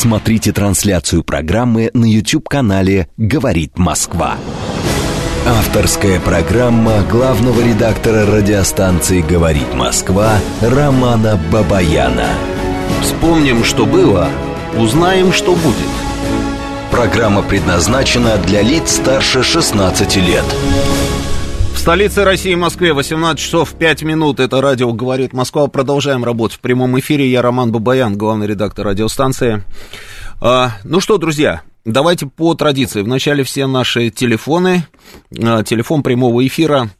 Смотрите трансляцию программы на YouTube-канале «Говорит Москва». Авторская программа главного редактора радиостанции «Говорит Москва» Романа Бабаяна. Вспомним, что было, узнаем, что будет. Программа предназначена для лиц старше 16 лет. Столице России, Москве, 18 часов 5 минут. Это радио «Говорит Москва». Продолжаем работать в прямом эфире. Я Роман Бабаян, главный редактор радиостанции. А, ну что, друзья, давайте по традиции. Вначале все наши телефоны. А, телефон прямого эфира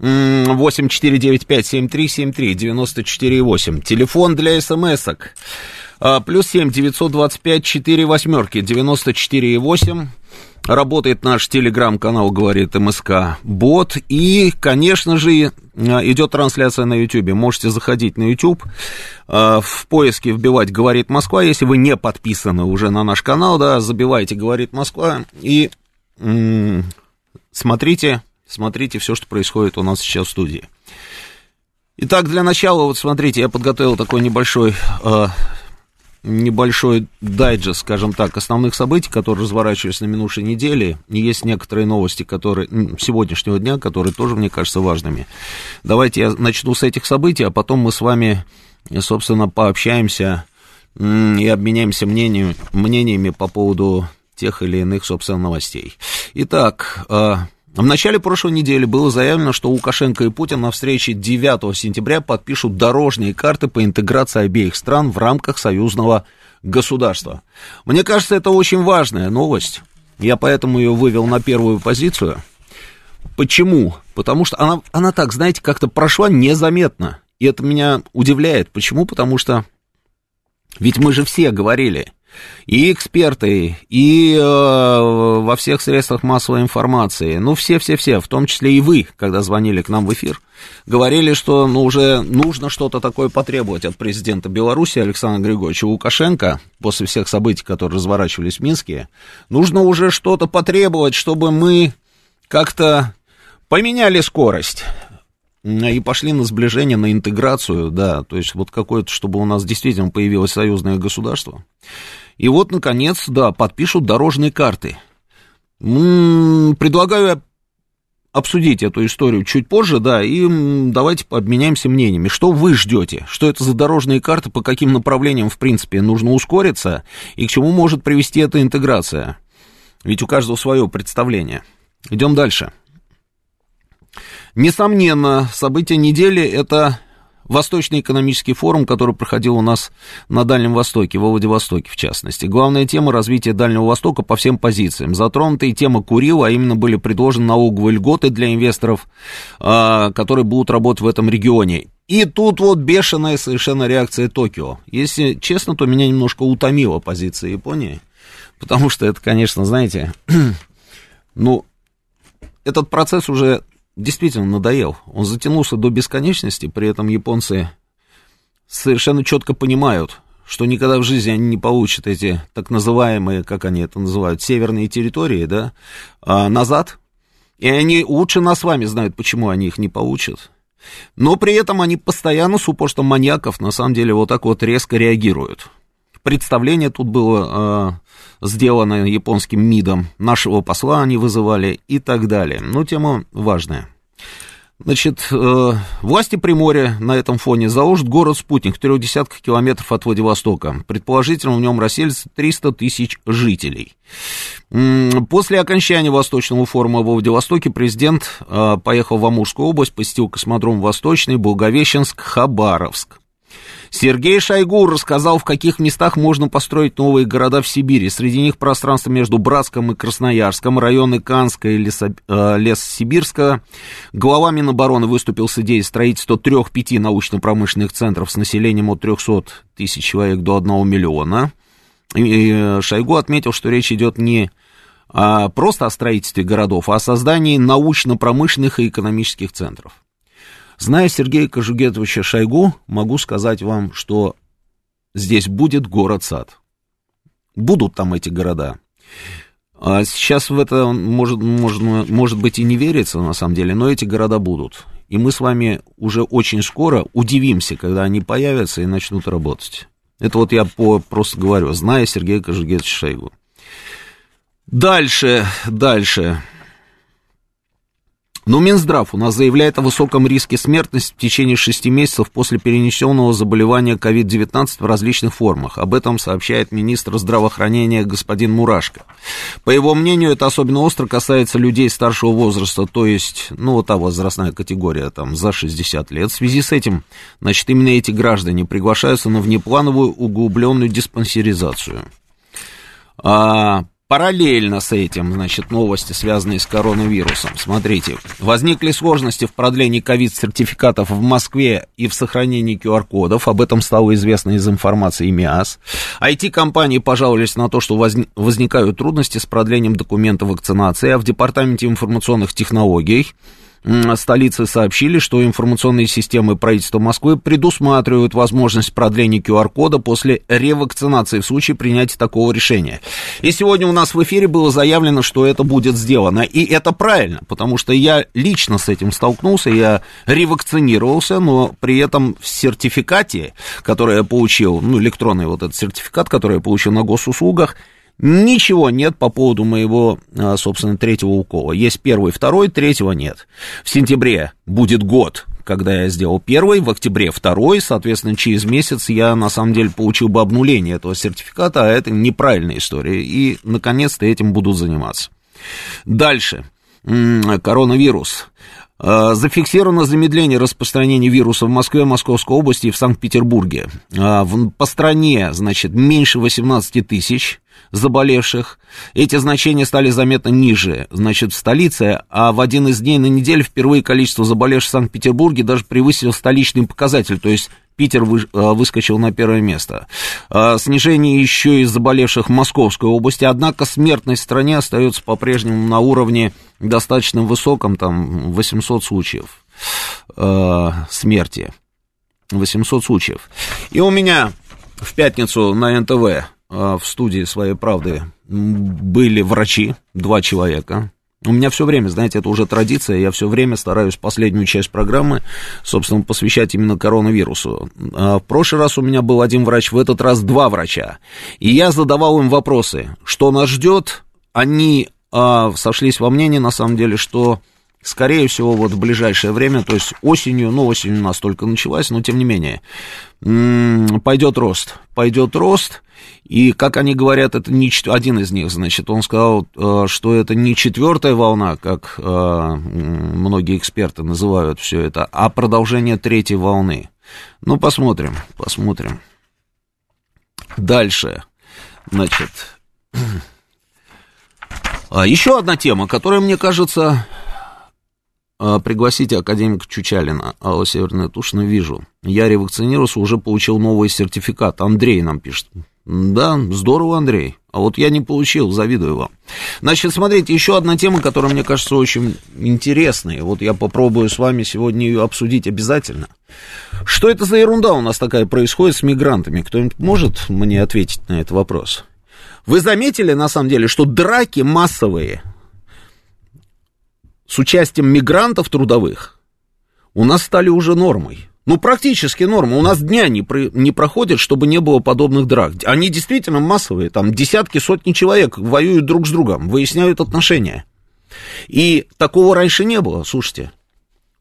8495-7373-94,8. Телефон для смс-ок. А, плюс 7 925 4 восьмерки 94,8. Работает наш телеграм-канал, говорит МСК Бот. И, конечно же, идет трансляция на YouTube. Можете заходить на YouTube, в поиске вбивать «Говорит Москва». Если вы не подписаны уже на наш канал, да, забивайте «Говорит Москва» и смотрите, смотрите все, что происходит у нас сейчас в студии. Итак, для начала, вот смотрите, я подготовил такой небольшой небольшой дайджест, скажем так, основных событий, которые разворачивались на минувшей неделе. Есть некоторые новости, которые сегодняшнего дня, которые тоже, мне кажется, важными. Давайте я начну с этих событий, а потом мы с вами, собственно, пообщаемся и обменяемся мнениями, мнениями по поводу тех или иных, собственно, новостей. Итак, а, в начале прошлой недели было заявлено, что Лукашенко и Путин на встрече 9 сентября подпишут дорожные карты по интеграции обеих стран в рамках союзного государства. Мне кажется, это очень важная новость. Я поэтому ее вывел на первую позицию. Почему? Потому что она, она так, знаете, как-то прошла незаметно. И это меня удивляет. Почему? Потому что ведь мы же все говорили, и эксперты, и э, во всех средствах массовой информации, ну, все-все-все, в том числе и вы, когда звонили к нам в эфир, говорили, что ну, уже нужно что-то такое потребовать от президента Беларуси Александра Григорьевича Лукашенко после всех событий, которые разворачивались в Минске, нужно уже что-то потребовать, чтобы мы как-то поменяли скорость и пошли на сближение, на интеграцию, да, то есть вот какое-то, чтобы у нас действительно появилось союзное государство. И вот, наконец, да, подпишут дорожные карты. М-м, предлагаю обсудить эту историю чуть позже, да, и давайте обменяемся мнениями. Что вы ждете? Что это за дорожные карты, по каким направлениям, в принципе, нужно ускориться, и к чему может привести эта интеграция? Ведь у каждого свое представление. Идем дальше. Несомненно, событие недели – это Восточный экономический форум, который проходил у нас на Дальнем Востоке, во Владивостоке в частности. Главная тема развития Дальнего Востока по всем позициям. Затронута и тема Курила, а именно были предложены налоговые льготы для инвесторов, а, которые будут работать в этом регионе. И тут вот бешеная совершенно реакция Токио. Если честно, то меня немножко утомила позиция Японии, потому что это, конечно, знаете, ну, этот процесс уже действительно надоел. Он затянулся до бесконечности, при этом японцы совершенно четко понимают, что никогда в жизни они не получат эти так называемые, как они это называют, северные территории, да, а, назад. И они лучше нас с вами знают, почему они их не получат. Но при этом они постоянно с упорством маньяков, на самом деле, вот так вот резко реагируют. Представление тут было сделано японским МИДом, нашего посла они вызывали и так далее. Но тема важная. Значит, э, власти Приморья на этом фоне заложат город-спутник в трех десятках километров от Владивостока. Предположительно, в нем расселится 300 тысяч жителей. После окончания Восточного форума во Владивостоке президент э, поехал в Амурскую область, посетил космодром Восточный, Благовещенск, Хабаровск. Сергей Шойгу рассказал, в каких местах можно построить новые города в Сибири. Среди них пространство между Братском и Красноярском, районы Канска и Лесо, э. Глава Минобороны выступил с идеей строительства трех-пяти научно-промышленных центров с населением от 300 тысяч человек до 1 миллиона. И Шойгу отметил, что речь идет не а, просто о строительстве городов, а о создании научно-промышленных и экономических центров. Зная Сергея Кожугетовича Шойгу, могу сказать вам, что здесь будет город-сад. Будут там эти города. А сейчас в это может, может, может быть и не верится, на самом деле, но эти города будут. И мы с вами уже очень скоро удивимся, когда они появятся и начнут работать. Это вот я по, просто говорю, зная Сергея Кожугетовича Шойгу. Дальше, дальше. Но Минздрав у нас заявляет о высоком риске смертности в течение 6 месяцев после перенесенного заболевания COVID-19 в различных формах. Об этом сообщает министр здравоохранения господин Мурашко. По его мнению, это особенно остро касается людей старшего возраста, то есть, ну, вот та возрастная категория, там, за 60 лет. В связи с этим, значит, именно эти граждане приглашаются на внеплановую углубленную диспансеризацию. А, Параллельно с этим, значит, новости, связанные с коронавирусом. Смотрите, возникли сложности в продлении ковид-сертификатов в Москве и в сохранении QR-кодов. Об этом стало известно из информации МИАС. IT-компании пожаловались на то, что возникают трудности с продлением документа вакцинации, а в Департаменте информационных технологий столицы сообщили, что информационные системы правительства Москвы предусматривают возможность продления QR-кода после ревакцинации в случае принятия такого решения. И сегодня у нас в эфире было заявлено, что это будет сделано. И это правильно, потому что я лично с этим столкнулся, я ревакцинировался, но при этом в сертификате, который я получил, ну, электронный вот этот сертификат, который я получил на госуслугах, Ничего нет по поводу моего, а, собственно, третьего укола. Есть первый, второй, третьего нет. В сентябре будет год, когда я сделал первый, в октябре второй, соответственно, через месяц я, на самом деле, получил бы обнуление этого сертификата, а это неправильная история. И, наконец-то, этим буду заниматься. Дальше. Коронавирус. А, зафиксировано замедление распространения вируса в Москве, Московской области и в Санкт-Петербурге. А, по стране, значит, меньше 18 тысяч заболевших. Эти значения стали заметно ниже, значит, в столице, а в один из дней на неделю впервые количество заболевших в Санкт-Петербурге даже превысило столичный показатель, то есть Питер вы, а, выскочил на первое место. А, снижение еще из заболевших в Московской области, однако смертность в стране остается по-прежнему на уровне достаточно высоком, там 800 случаев э, смерти. 800 случаев. И у меня в пятницу на НТВ в студии «Своей правды» были врачи, два человека, у меня все время, знаете, это уже традиция, я все время стараюсь последнюю часть программы, собственно, посвящать именно коронавирусу. А в прошлый раз у меня был один врач, в этот раз два врача. И я задавал им вопросы, что нас ждет. Они а, сошлись во мнении, на самом деле, что скорее всего, вот в ближайшее время, то есть осенью, ну, осень у нас только началась, но тем не менее, пойдет рост, пойдет рост, и, как они говорят, это не один из них, значит, он сказал, э, что это не четвертая волна, как э, многие эксперты называют все это, а продолжение третьей волны. Ну, посмотрим, посмотрим. Дальше, значит, а еще одна тема, которая, мне кажется, а, пригласите академика Чучалина, Алла Северная Тушина, вижу. Я ревакцинировался, уже получил новый сертификат. Андрей нам пишет. Да, здорово, Андрей. А вот я не получил, завидую вам. Значит, смотрите, еще одна тема, которая мне кажется очень интересной. Вот я попробую с вами сегодня ее обсудить обязательно. Что это за ерунда у нас такая происходит с мигрантами? Кто-нибудь может мне ответить на этот вопрос? Вы заметили, на самом деле, что драки массовые с участием мигрантов трудовых у нас стали уже нормой. Ну, практически норма. У нас дня не, про, не проходит, чтобы не было подобных драк. Они действительно массовые. Там десятки, сотни человек воюют друг с другом, выясняют отношения. И такого раньше не было, слушайте.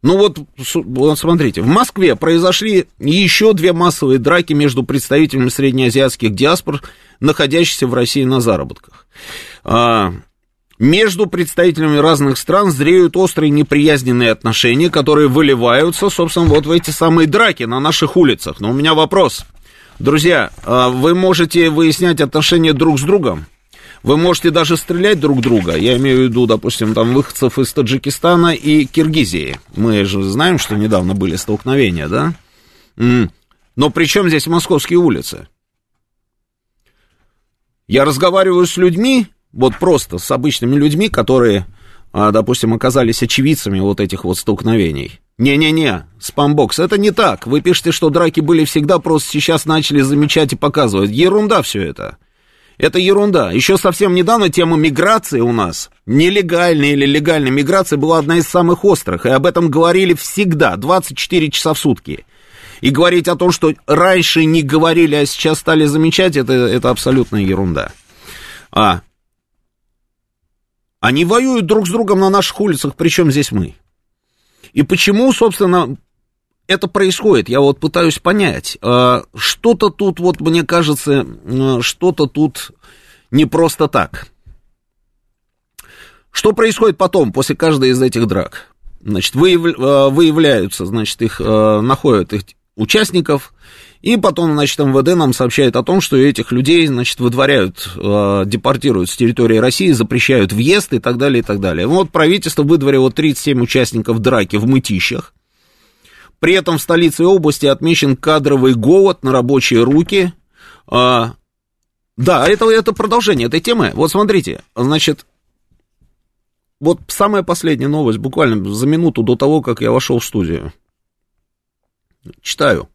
Ну вот, вот смотрите, в Москве произошли еще две массовые драки между представителями среднеазиатских диаспор, находящихся в России на заработках. Между представителями разных стран зреют острые неприязненные отношения, которые выливаются, собственно, вот в эти самые драки на наших улицах. Но у меня вопрос. Друзья, а вы можете выяснять отношения друг с другом? Вы можете даже стрелять друг друга. Я имею в виду, допустим, там выходцев из Таджикистана и Киргизии. Мы же знаем, что недавно были столкновения, да? Но при чем здесь московские улицы? Я разговариваю с людьми, вот просто с обычными людьми, которые, а, допустим, оказались очевидцами вот этих вот столкновений. Не-не-не, спамбокс, это не так. Вы пишете, что драки были всегда, просто сейчас начали замечать и показывать. Ерунда все это. Это ерунда. Еще совсем недавно тема миграции у нас, нелегальной или легальной миграции, была одна из самых острых. И об этом говорили всегда, 24 часа в сутки. И говорить о том, что раньше не говорили, а сейчас стали замечать, это, это абсолютная ерунда. А, они воюют друг с другом на наших улицах, причем здесь мы. И почему, собственно, это происходит? Я вот пытаюсь понять. А, что-то тут, вот мне кажется, что-то тут не просто так. Что происходит потом, после каждой из этих драк? Значит, а, выявляются, значит, их а, находят их участников, и потом, значит, МВД нам сообщает о том, что этих людей, значит, выдворяют, э, депортируют с территории России, запрещают въезд и так далее, и так далее. Вот правительство выдворило 37 участников драки в мытищах. При этом в столице области отмечен кадровый голод на рабочие руки. А, да, это, это продолжение этой темы. Вот смотрите, значит, вот самая последняя новость, буквально за минуту до того, как я вошел в студию. Читаю.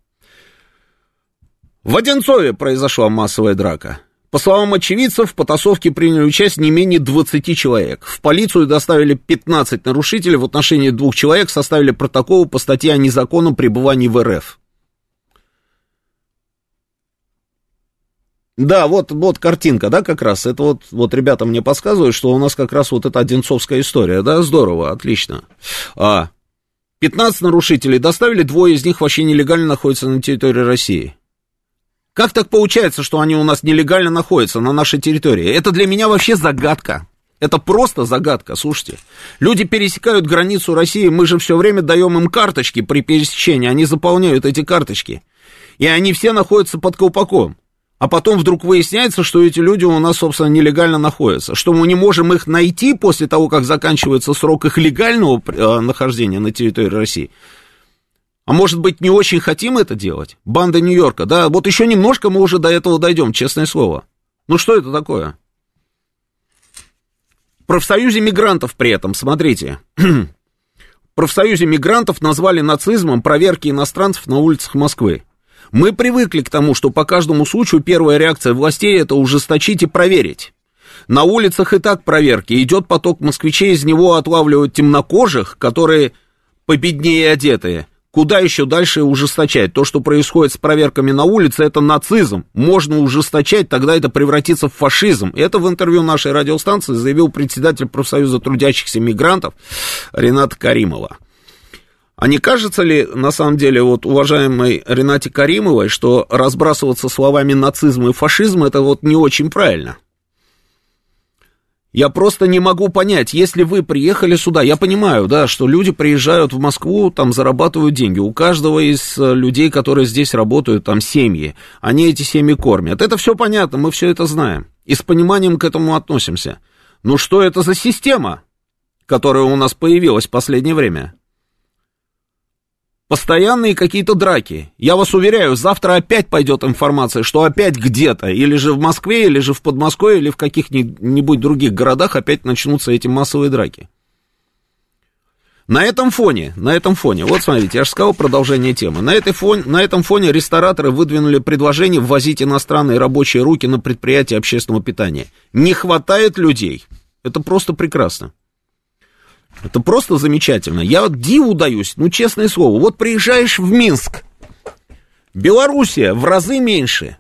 В Одинцове произошла массовая драка. По словам очевидцев, в потасовке приняли участие не менее 20 человек. В полицию доставили 15 нарушителей, в отношении двух человек составили протокол по статье о незаконном пребывании в РФ. Да, вот, вот картинка, да, как раз. Это вот, вот ребята мне подсказывают, что у нас как раз вот эта одинцовская история, да, здорово, отлично. А, 15 нарушителей доставили, двое из них вообще нелегально находятся на территории России. Как так получается, что они у нас нелегально находятся на нашей территории? Это для меня вообще загадка. Это просто загадка, слушайте. Люди пересекают границу России, мы же все время даем им карточки при пересечении, они заполняют эти карточки. И они все находятся под колпаком. А потом вдруг выясняется, что эти люди у нас, собственно, нелегально находятся. Что мы не можем их найти после того, как заканчивается срок их легального э, нахождения на территории России. А может быть, не очень хотим это делать? Банда Нью-Йорка, да, вот еще немножко мы уже до этого дойдем, честное слово. Ну что это такое? В профсоюзе мигрантов при этом, смотрите. В профсоюзе мигрантов назвали нацизмом проверки иностранцев на улицах Москвы. Мы привыкли к тому, что по каждому случаю первая реакция властей это ужесточить и проверить. На улицах и так проверки, идет поток москвичей, из него отлавливают темнокожих, которые победнее одетые – Куда еще дальше ужесточать? То, что происходит с проверками на улице, это нацизм. Можно ужесточать, тогда это превратится в фашизм. Это в интервью нашей радиостанции заявил председатель профсоюза трудящихся мигрантов Рената Каримова. А не кажется ли, на самом деле, вот уважаемой Ренате Каримовой, что разбрасываться словами нацизм и фашизм, это вот не очень правильно? Я просто не могу понять, если вы приехали сюда, я понимаю, да, что люди приезжают в Москву, там зарабатывают деньги. У каждого из э, людей, которые здесь работают, там семьи, они эти семьи кормят. Это все понятно, мы все это знаем. И с пониманием к этому относимся. Но что это за система, которая у нас появилась в последнее время? Постоянные какие-то драки. Я вас уверяю, завтра опять пойдет информация, что опять где-то, или же в Москве, или же в Подмосковье, или в каких-нибудь других городах опять начнутся эти массовые драки. На этом фоне, на этом фоне, вот смотрите, я же сказал продолжение темы. На, этой фоне, на этом фоне рестораторы выдвинули предложение ввозить иностранные рабочие руки на предприятия общественного питания. Не хватает людей. Это просто прекрасно. Это просто замечательно. Я вот диву даюсь, ну, честное слово. Вот приезжаешь в Минск, Белоруссия в разы меньше,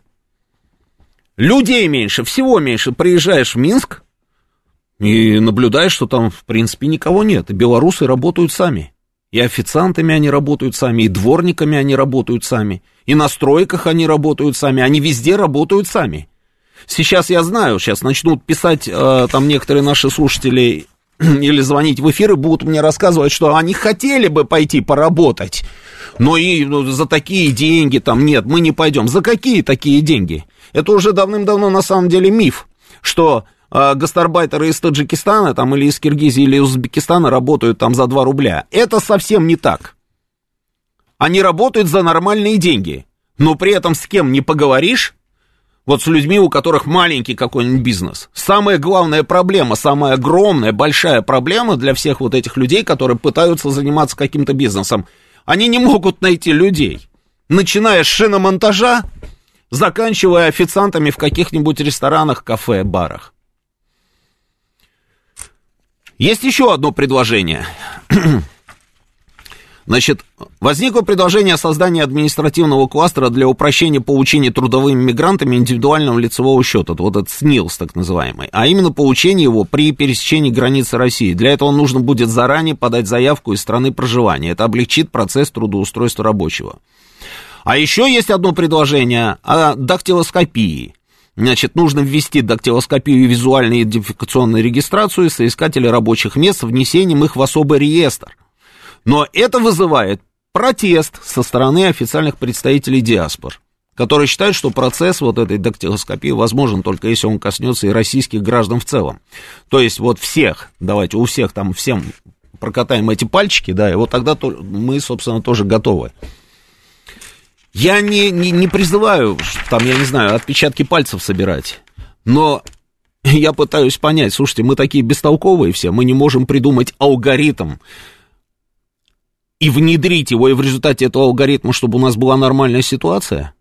людей меньше, всего меньше. Приезжаешь в Минск и наблюдаешь, что там, в принципе, никого нет. И белорусы работают сами. И официантами они работают сами, и дворниками они работают сами, и на стройках они работают сами, они везде работают сами. Сейчас я знаю, сейчас начнут писать э, там некоторые наши слушатели или звонить в эфир и будут мне рассказывать, что они хотели бы пойти поработать, но и ну, за такие деньги там нет, мы не пойдем. За какие такие деньги? Это уже давным-давно на самом деле миф, что э, гастарбайтеры из Таджикистана там или из Киргизии или Узбекистана работают там за 2 рубля. Это совсем не так. Они работают за нормальные деньги, но при этом с кем не поговоришь, вот с людьми, у которых маленький какой-нибудь бизнес. Самая главная проблема, самая огромная, большая проблема для всех вот этих людей, которые пытаются заниматься каким-то бизнесом, они не могут найти людей. Начиная с шиномонтажа, заканчивая официантами в каких-нибудь ресторанах, кафе, барах. Есть еще одно предложение. Значит, возникло предложение о создании административного кластера для упрощения получения трудовыми мигрантами индивидуального лицевого счета, вот этот СНИЛС так называемый, а именно получение его при пересечении границы России. Для этого нужно будет заранее подать заявку из страны проживания. Это облегчит процесс трудоустройства рабочего. А еще есть одно предложение о дактилоскопии. Значит, нужно ввести дактилоскопию и визуальную идентификационную регистрацию соискателей рабочих мест с внесением их в особый реестр. Но это вызывает протест со стороны официальных представителей диаспор, которые считают, что процесс вот этой дактилоскопии возможен только если он коснется и российских граждан в целом. То есть вот всех, давайте у всех там всем прокатаем эти пальчики, да, и вот тогда мы, собственно, тоже готовы. Я не, не, не призываю, там, я не знаю, отпечатки пальцев собирать, но я пытаюсь понять, слушайте, мы такие бестолковые все, мы не можем придумать алгоритм, и внедрить его, и в результате этого алгоритма, чтобы у нас была нормальная ситуация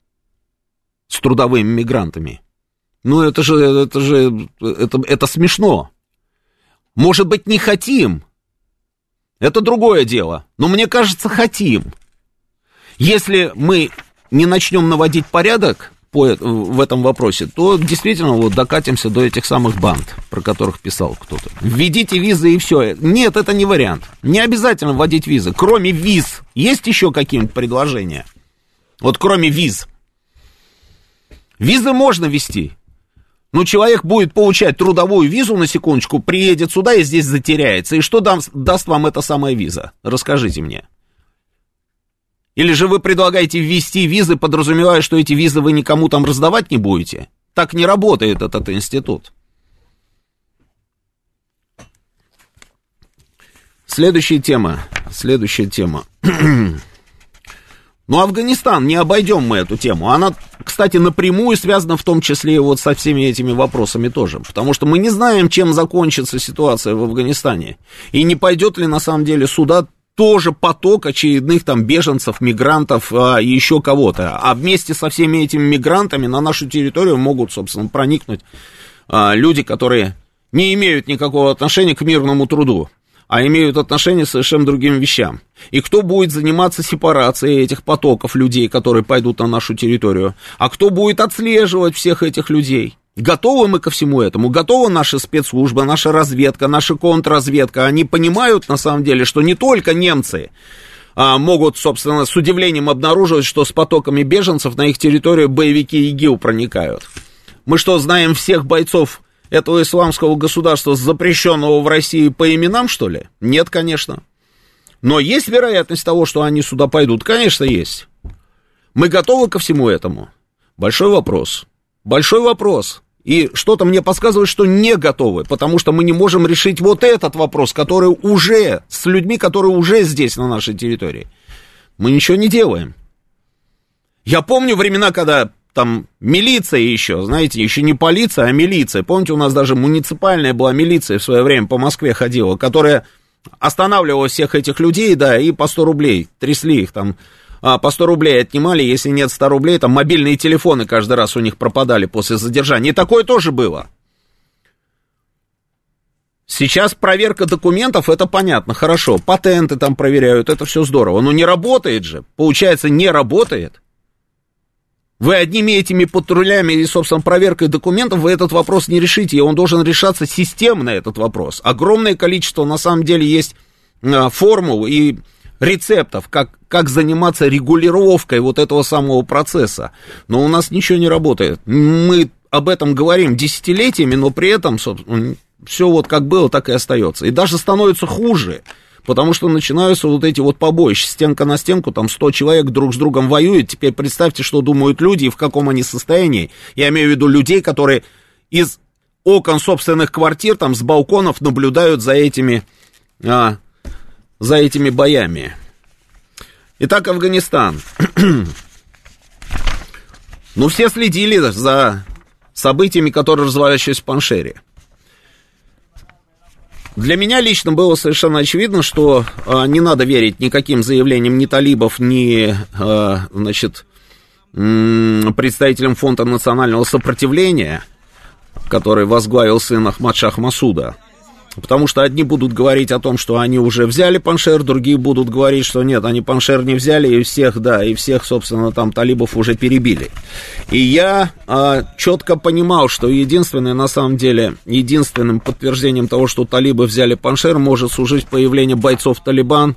с трудовыми мигрантами. Ну, это же, это же, это, это смешно. Может быть, не хотим. Это другое дело. Но мне кажется, хотим. Если мы не начнем наводить порядок, по, в этом вопросе, то действительно вот докатимся до этих самых банд, про которых писал кто-то. Введите визы и все. Нет, это не вариант. Не обязательно вводить визы. Кроме виз, есть еще какие-нибудь предложения? Вот кроме виз. Визы можно вести. Но человек будет получать трудовую визу, на секундочку, приедет сюда и здесь затеряется. И что даст вам эта самая виза? Расскажите мне. Или же вы предлагаете ввести визы, подразумевая, что эти визы вы никому там раздавать не будете? Так не работает этот институт. Следующая тема. Следующая тема. Ну, Афганистан, не обойдем мы эту тему. Она, кстати, напрямую связана в том числе и вот со всеми этими вопросами тоже. Потому что мы не знаем, чем закончится ситуация в Афганистане. И не пойдет ли на самом деле сюда тоже поток очередных там беженцев, мигрантов а, и еще кого-то. А вместе со всеми этими мигрантами на нашу территорию могут, собственно, проникнуть а, люди, которые не имеют никакого отношения к мирному труду, а имеют отношение к совершенно другим вещам. И кто будет заниматься сепарацией этих потоков людей, которые пойдут на нашу территорию? А кто будет отслеживать всех этих людей? Готовы мы ко всему этому? Готова наша спецслужба, наша разведка, наша контрразведка? Они понимают, на самом деле, что не только немцы а, могут, собственно, с удивлением обнаруживать, что с потоками беженцев на их территорию боевики ИГИЛ проникают. Мы что, знаем всех бойцов этого исламского государства, запрещенного в России по именам, что ли? Нет, конечно. Но есть вероятность того, что они сюда пойдут? Конечно, есть. Мы готовы ко всему этому? Большой вопрос. Большой вопрос. И что-то мне подсказывает, что не готовы, потому что мы не можем решить вот этот вопрос, который уже, с людьми, которые уже здесь, на нашей территории. Мы ничего не делаем. Я помню времена, когда там милиция еще, знаете, еще не полиция, а милиция. Помните, у нас даже муниципальная была милиция в свое время по Москве ходила, которая останавливала всех этих людей, да, и по 100 рублей трясли их там а, по 100 рублей отнимали, если нет 100 рублей, там мобильные телефоны каждый раз у них пропадали после задержания. И такое тоже было. Сейчас проверка документов, это понятно, хорошо, патенты там проверяют, это все здорово, но не работает же, получается, не работает. Вы одними этими патрулями и, собственно, проверкой документов вы этот вопрос не решите, и он должен решаться системно, этот вопрос. Огромное количество, на самом деле, есть а, формул и рецептов, как, как заниматься регулировкой вот этого самого процесса. Но у нас ничего не работает. Мы об этом говорим десятилетиями, но при этом, все вот как было, так и остается. И даже становится хуже. Потому что начинаются вот эти вот побоища, стенка на стенку, там 100 человек друг с другом воюют. Теперь представьте, что думают люди и в каком они состоянии. Я имею в виду людей, которые из окон собственных квартир, там с балконов наблюдают за этими а, за этими боями. Итак, Афганистан. ну, все следили за событиями, которые разворачивались в Паншере. Для меня лично было совершенно очевидно, что э, не надо верить никаким заявлениям ни талибов, ни, э, значит, представителям Фонда национального сопротивления, который возглавил сын Ахмад Шах Масуда. Потому что одни будут говорить о том, что они уже взяли Паншер, другие будут говорить, что нет, они Паншер не взяли, и всех, да, и всех, собственно, там талибов уже перебили. И я а, четко понимал, что единственное, на самом деле, единственным подтверждением того, что талибы взяли Паншер, может служить появление бойцов Талибан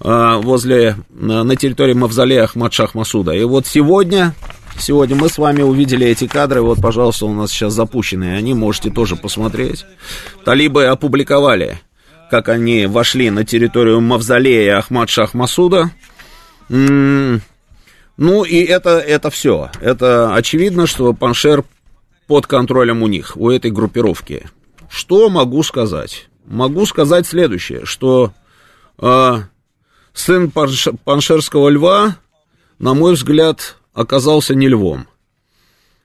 а, возле, на территории мавзолея Ахмад Шах Масуда. И вот сегодня Сегодня мы с вами увидели эти кадры, вот, пожалуйста, у нас сейчас запущены, они можете тоже посмотреть. Талибы опубликовали, как они вошли на территорию мавзолея Ахмад Шах Масуда. Ну, и это, это все. Это очевидно, что Паншер под контролем у них, у этой группировки. Что могу сказать? Могу сказать следующее, что э, сын Паншерского льва, на мой взгляд, оказался не львом.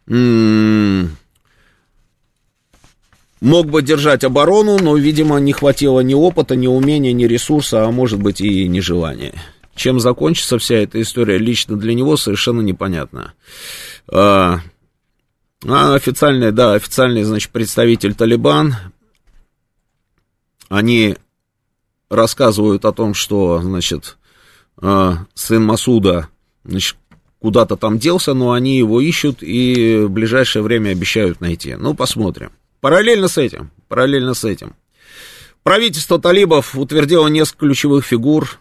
М-м-м. Мог бы держать оборону, но, видимо, не хватило ни опыта, ни умения, ни ресурса, а может быть и ни желания. Чем закончится вся эта история лично для него, совершенно непонятно. А, а официальный, да, официальный, значит, представитель Талибан, они рассказывают о том, что, значит, а, сын Масуда, значит, куда-то там делся, но они его ищут и в ближайшее время обещают найти. Ну, посмотрим. Параллельно с этим, параллельно с этим. Правительство талибов утвердило несколько ключевых фигур.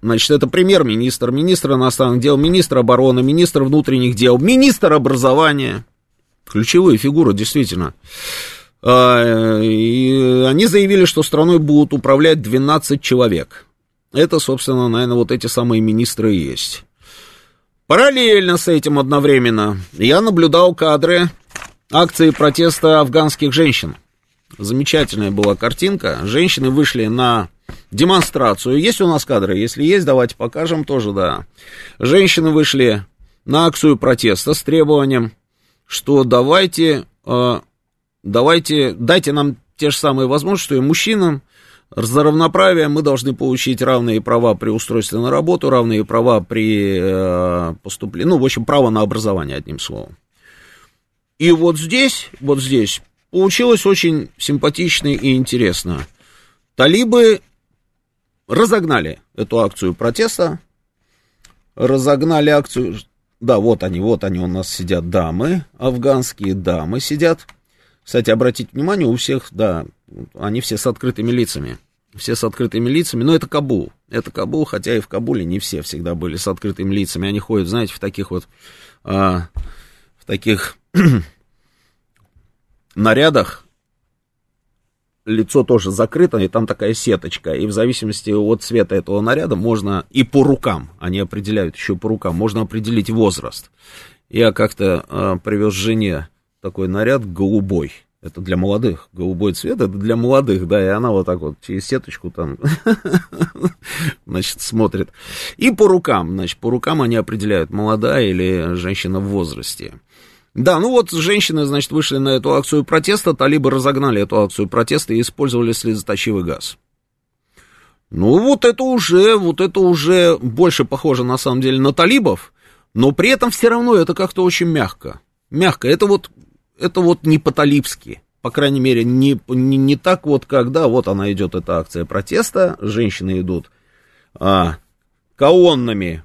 Значит, это премьер-министр, министр иностранных дел, министр обороны, министр внутренних дел, министр образования. Ключевые фигуры, действительно. А, и они заявили, что страной будут управлять 12 человек. Это, собственно, наверное, вот эти самые министры и есть. Параллельно с этим одновременно я наблюдал кадры акции протеста афганских женщин. Замечательная была картинка. Женщины вышли на демонстрацию. Есть у нас кадры? Если есть, давайте покажем тоже, да. Женщины вышли на акцию протеста с требованием, что давайте, э, давайте, дайте нам те же самые возможности, что и мужчинам, за равноправие мы должны получить равные права при устройстве на работу, равные права при э, поступлении, ну, в общем, право на образование, одним словом. И вот здесь, вот здесь получилось очень симпатично и интересно. Талибы разогнали эту акцию протеста, разогнали акцию, да, вот они, вот они у нас сидят, дамы, афганские дамы сидят. Кстати, обратите внимание, у всех, да, они все с открытыми лицами. Все с открытыми лицами, но это Кабул. Это Кабул, хотя и в Кабуле не все всегда были с открытыми лицами. Они ходят, знаете, в таких вот, а, в таких нарядах, лицо тоже закрыто, и там такая сеточка, и в зависимости от цвета этого наряда можно, и по рукам, они определяют еще по рукам, можно определить возраст. Я как-то э, привез жене такой наряд голубой, это для молодых. Голубой цвет это для молодых, да, и она вот так вот через сеточку там, значит, смотрит. И по рукам, значит, по рукам они определяют, молодая или женщина в возрасте. Да, ну вот женщины, значит, вышли на эту акцию протеста, талибы разогнали эту акцию протеста и использовали слезоточивый газ. Ну вот это уже, вот это уже больше похоже на самом деле на талибов, но при этом все равно это как-то очень мягко. Мягко. Это вот это вот не по-талибски. По крайней мере, не, не, не так вот, когда вот она идет, эта акция протеста, женщины идут а, колоннами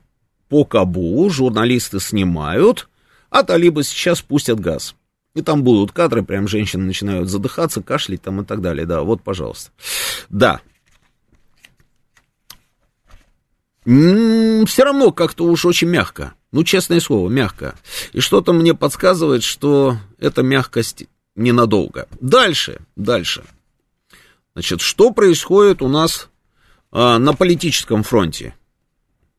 по Кабулу, журналисты снимают, а талибы сейчас пустят газ. И там будут кадры, прям женщины начинают задыхаться, кашлять там и так далее. Да, вот, пожалуйста. Да. Все равно как-то уж очень мягко. Ну, честное слово, мягко. И что-то мне подсказывает, что эта мягкость ненадолго. Дальше, дальше. Значит, что происходит у нас а, на политическом фронте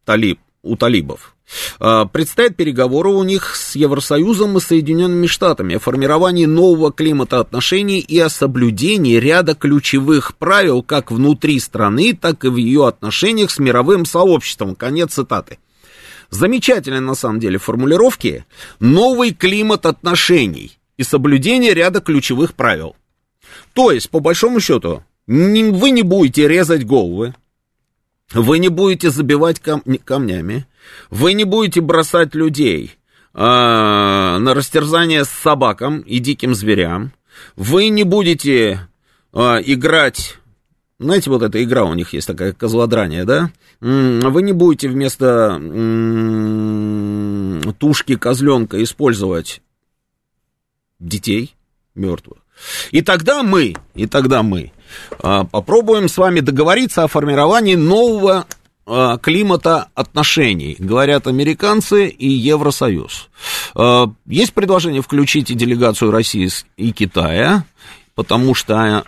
талиб, у талибов? А, предстоят переговоры у них с Евросоюзом и Соединенными Штатами о формировании нового климата отношений и о соблюдении ряда ключевых правил как внутри страны, так и в ее отношениях с мировым сообществом. Конец цитаты. Замечательные на самом деле формулировки. Новый климат отношений и соблюдение ряда ключевых правил. То есть, по большому счету, вы не будете резать головы, вы не будете забивать кам камнями, вы не будете бросать людей а, на растерзание с собакам и диким зверям, вы не будете а, играть знаете, вот эта игра у них есть такая, козлодрание, да? Вы не будете вместо тушки козленка использовать детей мертвых. И тогда мы, и тогда мы попробуем с вами договориться о формировании нового а, климата отношений, говорят американцы и Евросоюз. А, есть предложение включить и делегацию России и Китая, потому что а,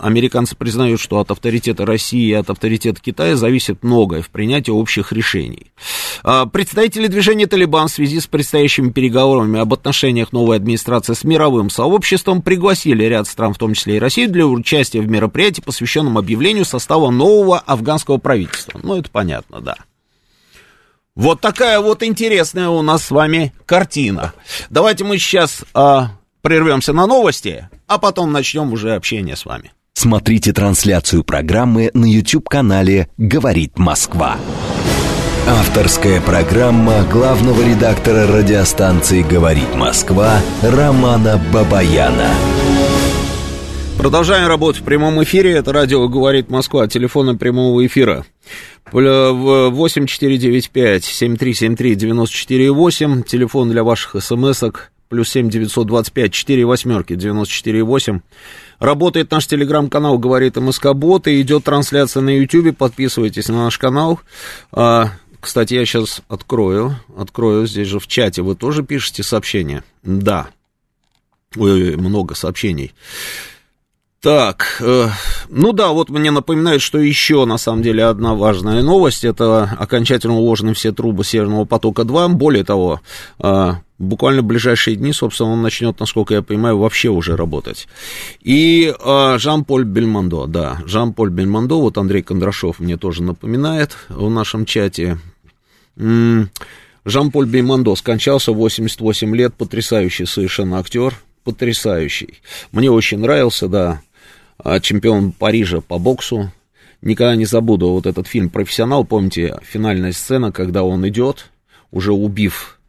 американцы признают, что от авторитета России и от авторитета Китая зависит многое в принятии общих решений. А, представители движения «Талибан» в связи с предстоящими переговорами об отношениях новой администрации с мировым сообществом пригласили ряд стран, в том числе и Россию, для участия в мероприятии, посвященном объявлению состава нового афганского правительства. Ну, это понятно, да. Вот такая вот интересная у нас с вами картина. Давайте мы сейчас а, прервемся на новости, а потом начнем уже общение с вами. Смотрите трансляцию программы на YouTube-канале «Говорит Москва». Авторская программа главного редактора радиостанции «Говорит Москва» Романа Бабаяна. Продолжаем работать в прямом эфире. Это радио «Говорит Москва». Телефоны прямого эфира. 8495-7373-94,8. Телефон для ваших смс-ок плюс семь девятьсот двадцать пять четыре восьмерки девяносто четыре восемь. Работает наш телеграм-канал, говорит МСК Бот, и идет трансляция на Ютьюбе, подписывайтесь на наш канал. А, кстати, я сейчас открою, открою, здесь же в чате вы тоже пишете сообщения? Да. Ой, много сообщений. Так, э, ну да, вот мне напоминают, что еще на самом деле одна важная новость, это окончательно уложены все трубы Северного потока-2, более того, э, буквально в ближайшие дни, собственно, он начнет, насколько я понимаю, вообще уже работать. И э, Жан-Поль Бельмондо, да, Жан-Поль Бельмондо, вот Андрей Кондрашов мне тоже напоминает в нашем чате. Жан-Поль Бельмондо скончался 88 лет, потрясающий совершенно актер, потрясающий. Мне очень нравился, да, чемпион Парижа по боксу. Никогда не забуду вот этот фильм «Профессионал», помните, финальная сцена, когда он идет, уже убив,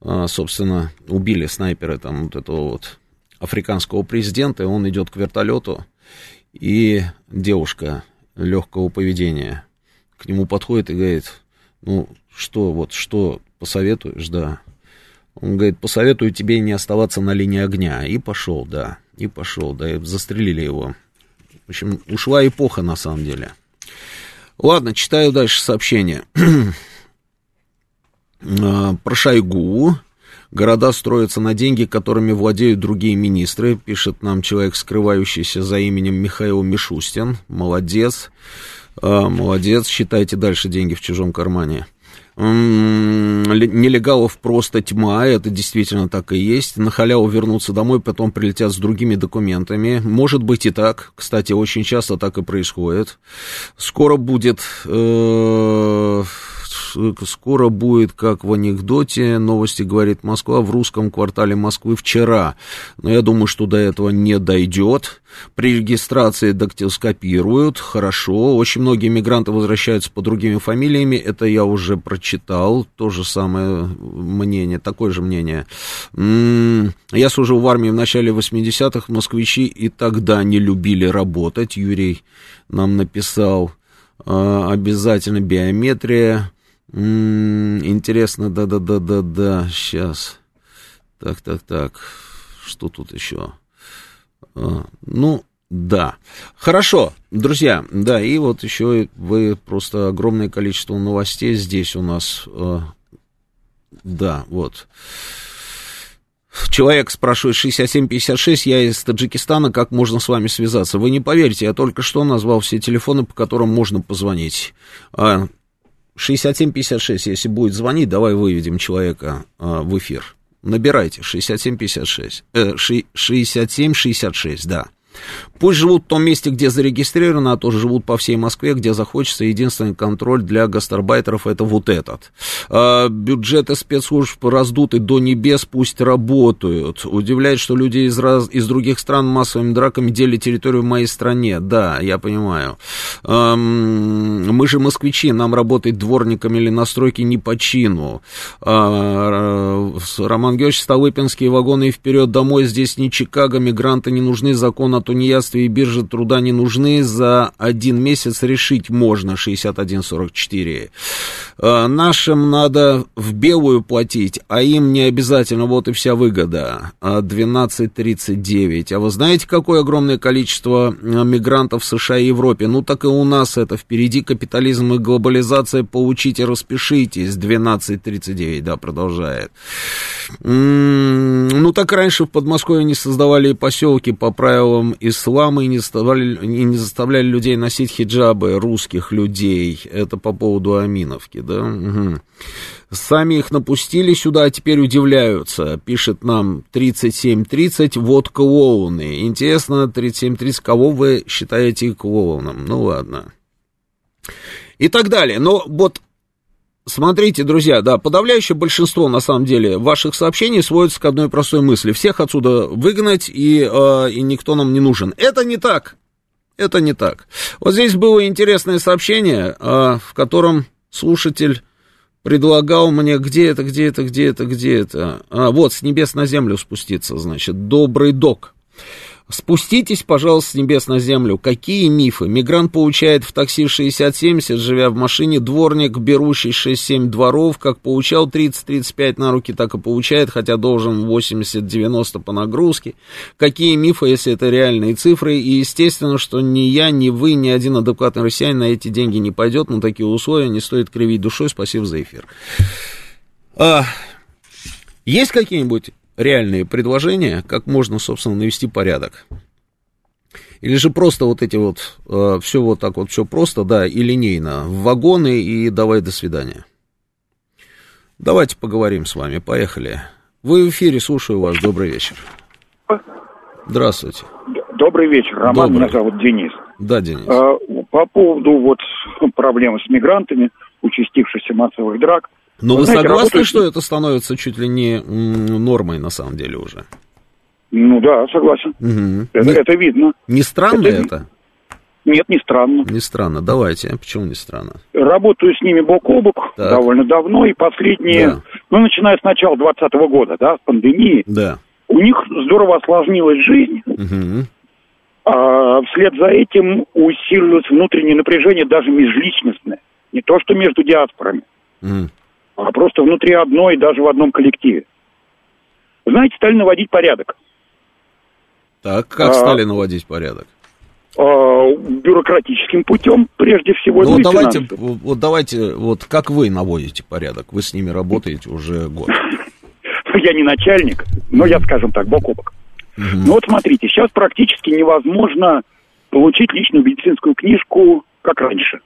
а, собственно, убили снайперы там вот этого вот африканского президента, и он идет к вертолету, и девушка легкого поведения к нему подходит и говорит, ну, что, вот, что посоветуешь, да. Он говорит, посоветую тебе не оставаться на линии огня. И пошел, да, и пошел, да, и застрелили его. В общем, ушла эпоха на самом деле. Ладно, читаю дальше сообщение. А, про Шойгу. Города строятся на деньги, которыми владеют другие министры, пишет нам человек, скрывающийся за именем Михаил Мишустин. Молодец. А, молодец. Считайте дальше деньги в чужом кармане нелегалов просто тьма, это действительно так и есть. На халяву вернуться домой, потом прилетят с другими документами. Может быть и так. Кстати, очень часто так и происходит. Скоро будет... Э скоро будет, как в анекдоте, новости говорит Москва, в русском квартале Москвы вчера. Но я думаю, что до этого не дойдет. При регистрации дактилоскопируют, хорошо. Очень многие мигранты возвращаются по другими фамилиями, это я уже прочитал, то же самое мнение, такое же мнение. М-м, я служил в армии в начале 80-х, москвичи и тогда не любили работать, Юрий нам написал. А, обязательно биометрия, интересно, да-да-да-да-да, сейчас. Так, так, так, что тут еще? А, ну, да. Хорошо, друзья, да, и вот еще вы просто огромное количество новостей здесь у нас. А, да, вот. Человек спрашивает 6756, я из Таджикистана, как можно с вами связаться? Вы не поверите, я только что назвал все телефоны, по которым можно позвонить. А, 6756, если будет звонить, давай выведем человека а, в эфир. Набирайте 6756, э, 6766, да. Пусть живут в том месте, где зарегистрировано, а то живут по всей Москве, где захочется. Единственный контроль для гастарбайтеров это вот этот. А, бюджеты спецслужб раздуты до небес, пусть работают. Удивляет, что люди из, раз, из других стран массовыми драками делят территорию в моей стране. Да, я понимаю. А, мы же москвичи, нам работать дворниками или на стройке не по чину. А, Роман Георгиевич, Столыпинские вагоны вперед домой. Здесь не Чикаго, мигранты не нужны, закон о тунеядстве и биржа труда не нужны, за один месяц решить можно, 6144. Э, нашим надо в белую платить, а им не обязательно, вот и вся выгода, 1239. А вы знаете, какое огромное количество мигрантов в США и Европе? Ну, так и у нас это впереди капитализм и глобализация, получите, распишитесь, 1239, да, продолжает. Ну, так раньше в Подмосковье не создавали поселки по правилам ислама и не заставляли, и не заставляли людей носить хиджабы, русских людей. Это по поводу Аминовки, да? Угу. Сами их напустили сюда, а теперь удивляются. Пишет нам 3730, вот клоуны. Интересно, 3730, кого вы считаете клоуном? Ну, ладно. И так далее. Но вот Смотрите, друзья, да, подавляющее большинство, на самом деле, ваших сообщений сводится к одной простой мысли. Всех отсюда выгнать, и, э, и никто нам не нужен. Это не так. Это не так. Вот здесь было интересное сообщение, э, в котором слушатель предлагал мне, где это, где это, где это, где это. А, вот, с небес на землю спуститься, значит, добрый док. Спуститесь, пожалуйста, с небес на землю. Какие мифы? Мигрант получает в такси 60-70, живя в машине. Дворник, берущий 6-7 дворов, как получал 30-35 на руки, так и получает, хотя должен 80-90 по нагрузке. Какие мифы, если это реальные цифры? И естественно, что ни я, ни вы, ни один адекватный россиянин на эти деньги не пойдет. На такие условия не стоит кривить душой. Спасибо за эфир. А, есть какие-нибудь реальные предложения, как можно, собственно, навести порядок. Или же просто вот эти вот, э, все вот так вот, все просто, да, и линейно, в вагоны и давай до свидания. Давайте поговорим с вами, поехали. Вы в эфире, слушаю вас, добрый вечер. Здравствуйте. Добрый вечер, Роман, добрый. меня зовут Денис. Да, Денис. А, по поводу вот проблемы с мигрантами, участившихся массовых драк, но вы, вы знаете, согласны, работает... что это становится чуть ли не нормой на самом деле уже? Ну да, согласен. Угу. Это, не, это видно. Не странно это? это? Нет, не странно. Не странно. Давайте. Почему не странно? Работаю с ними бок о бок так. довольно давно, и последние, да. ну, начиная с начала 2020 года, да, с пандемии, да. у них здорово осложнилась жизнь, угу. а вслед за этим усилилось внутреннее напряжение, даже межличностное. Не то, что между диаспорами. Угу а просто внутри одной, даже в одном коллективе. Знаете, стали наводить порядок. Так, как а, стали наводить порядок? А, бюрократическим путем, прежде всего. Ну, давайте, вот давайте, вот как вы наводите порядок? Вы с ними работаете уже год. Я не начальник, но я, скажем так, бок о бок. Ну вот смотрите, сейчас практически невозможно получить личную медицинскую книжку, как раньше.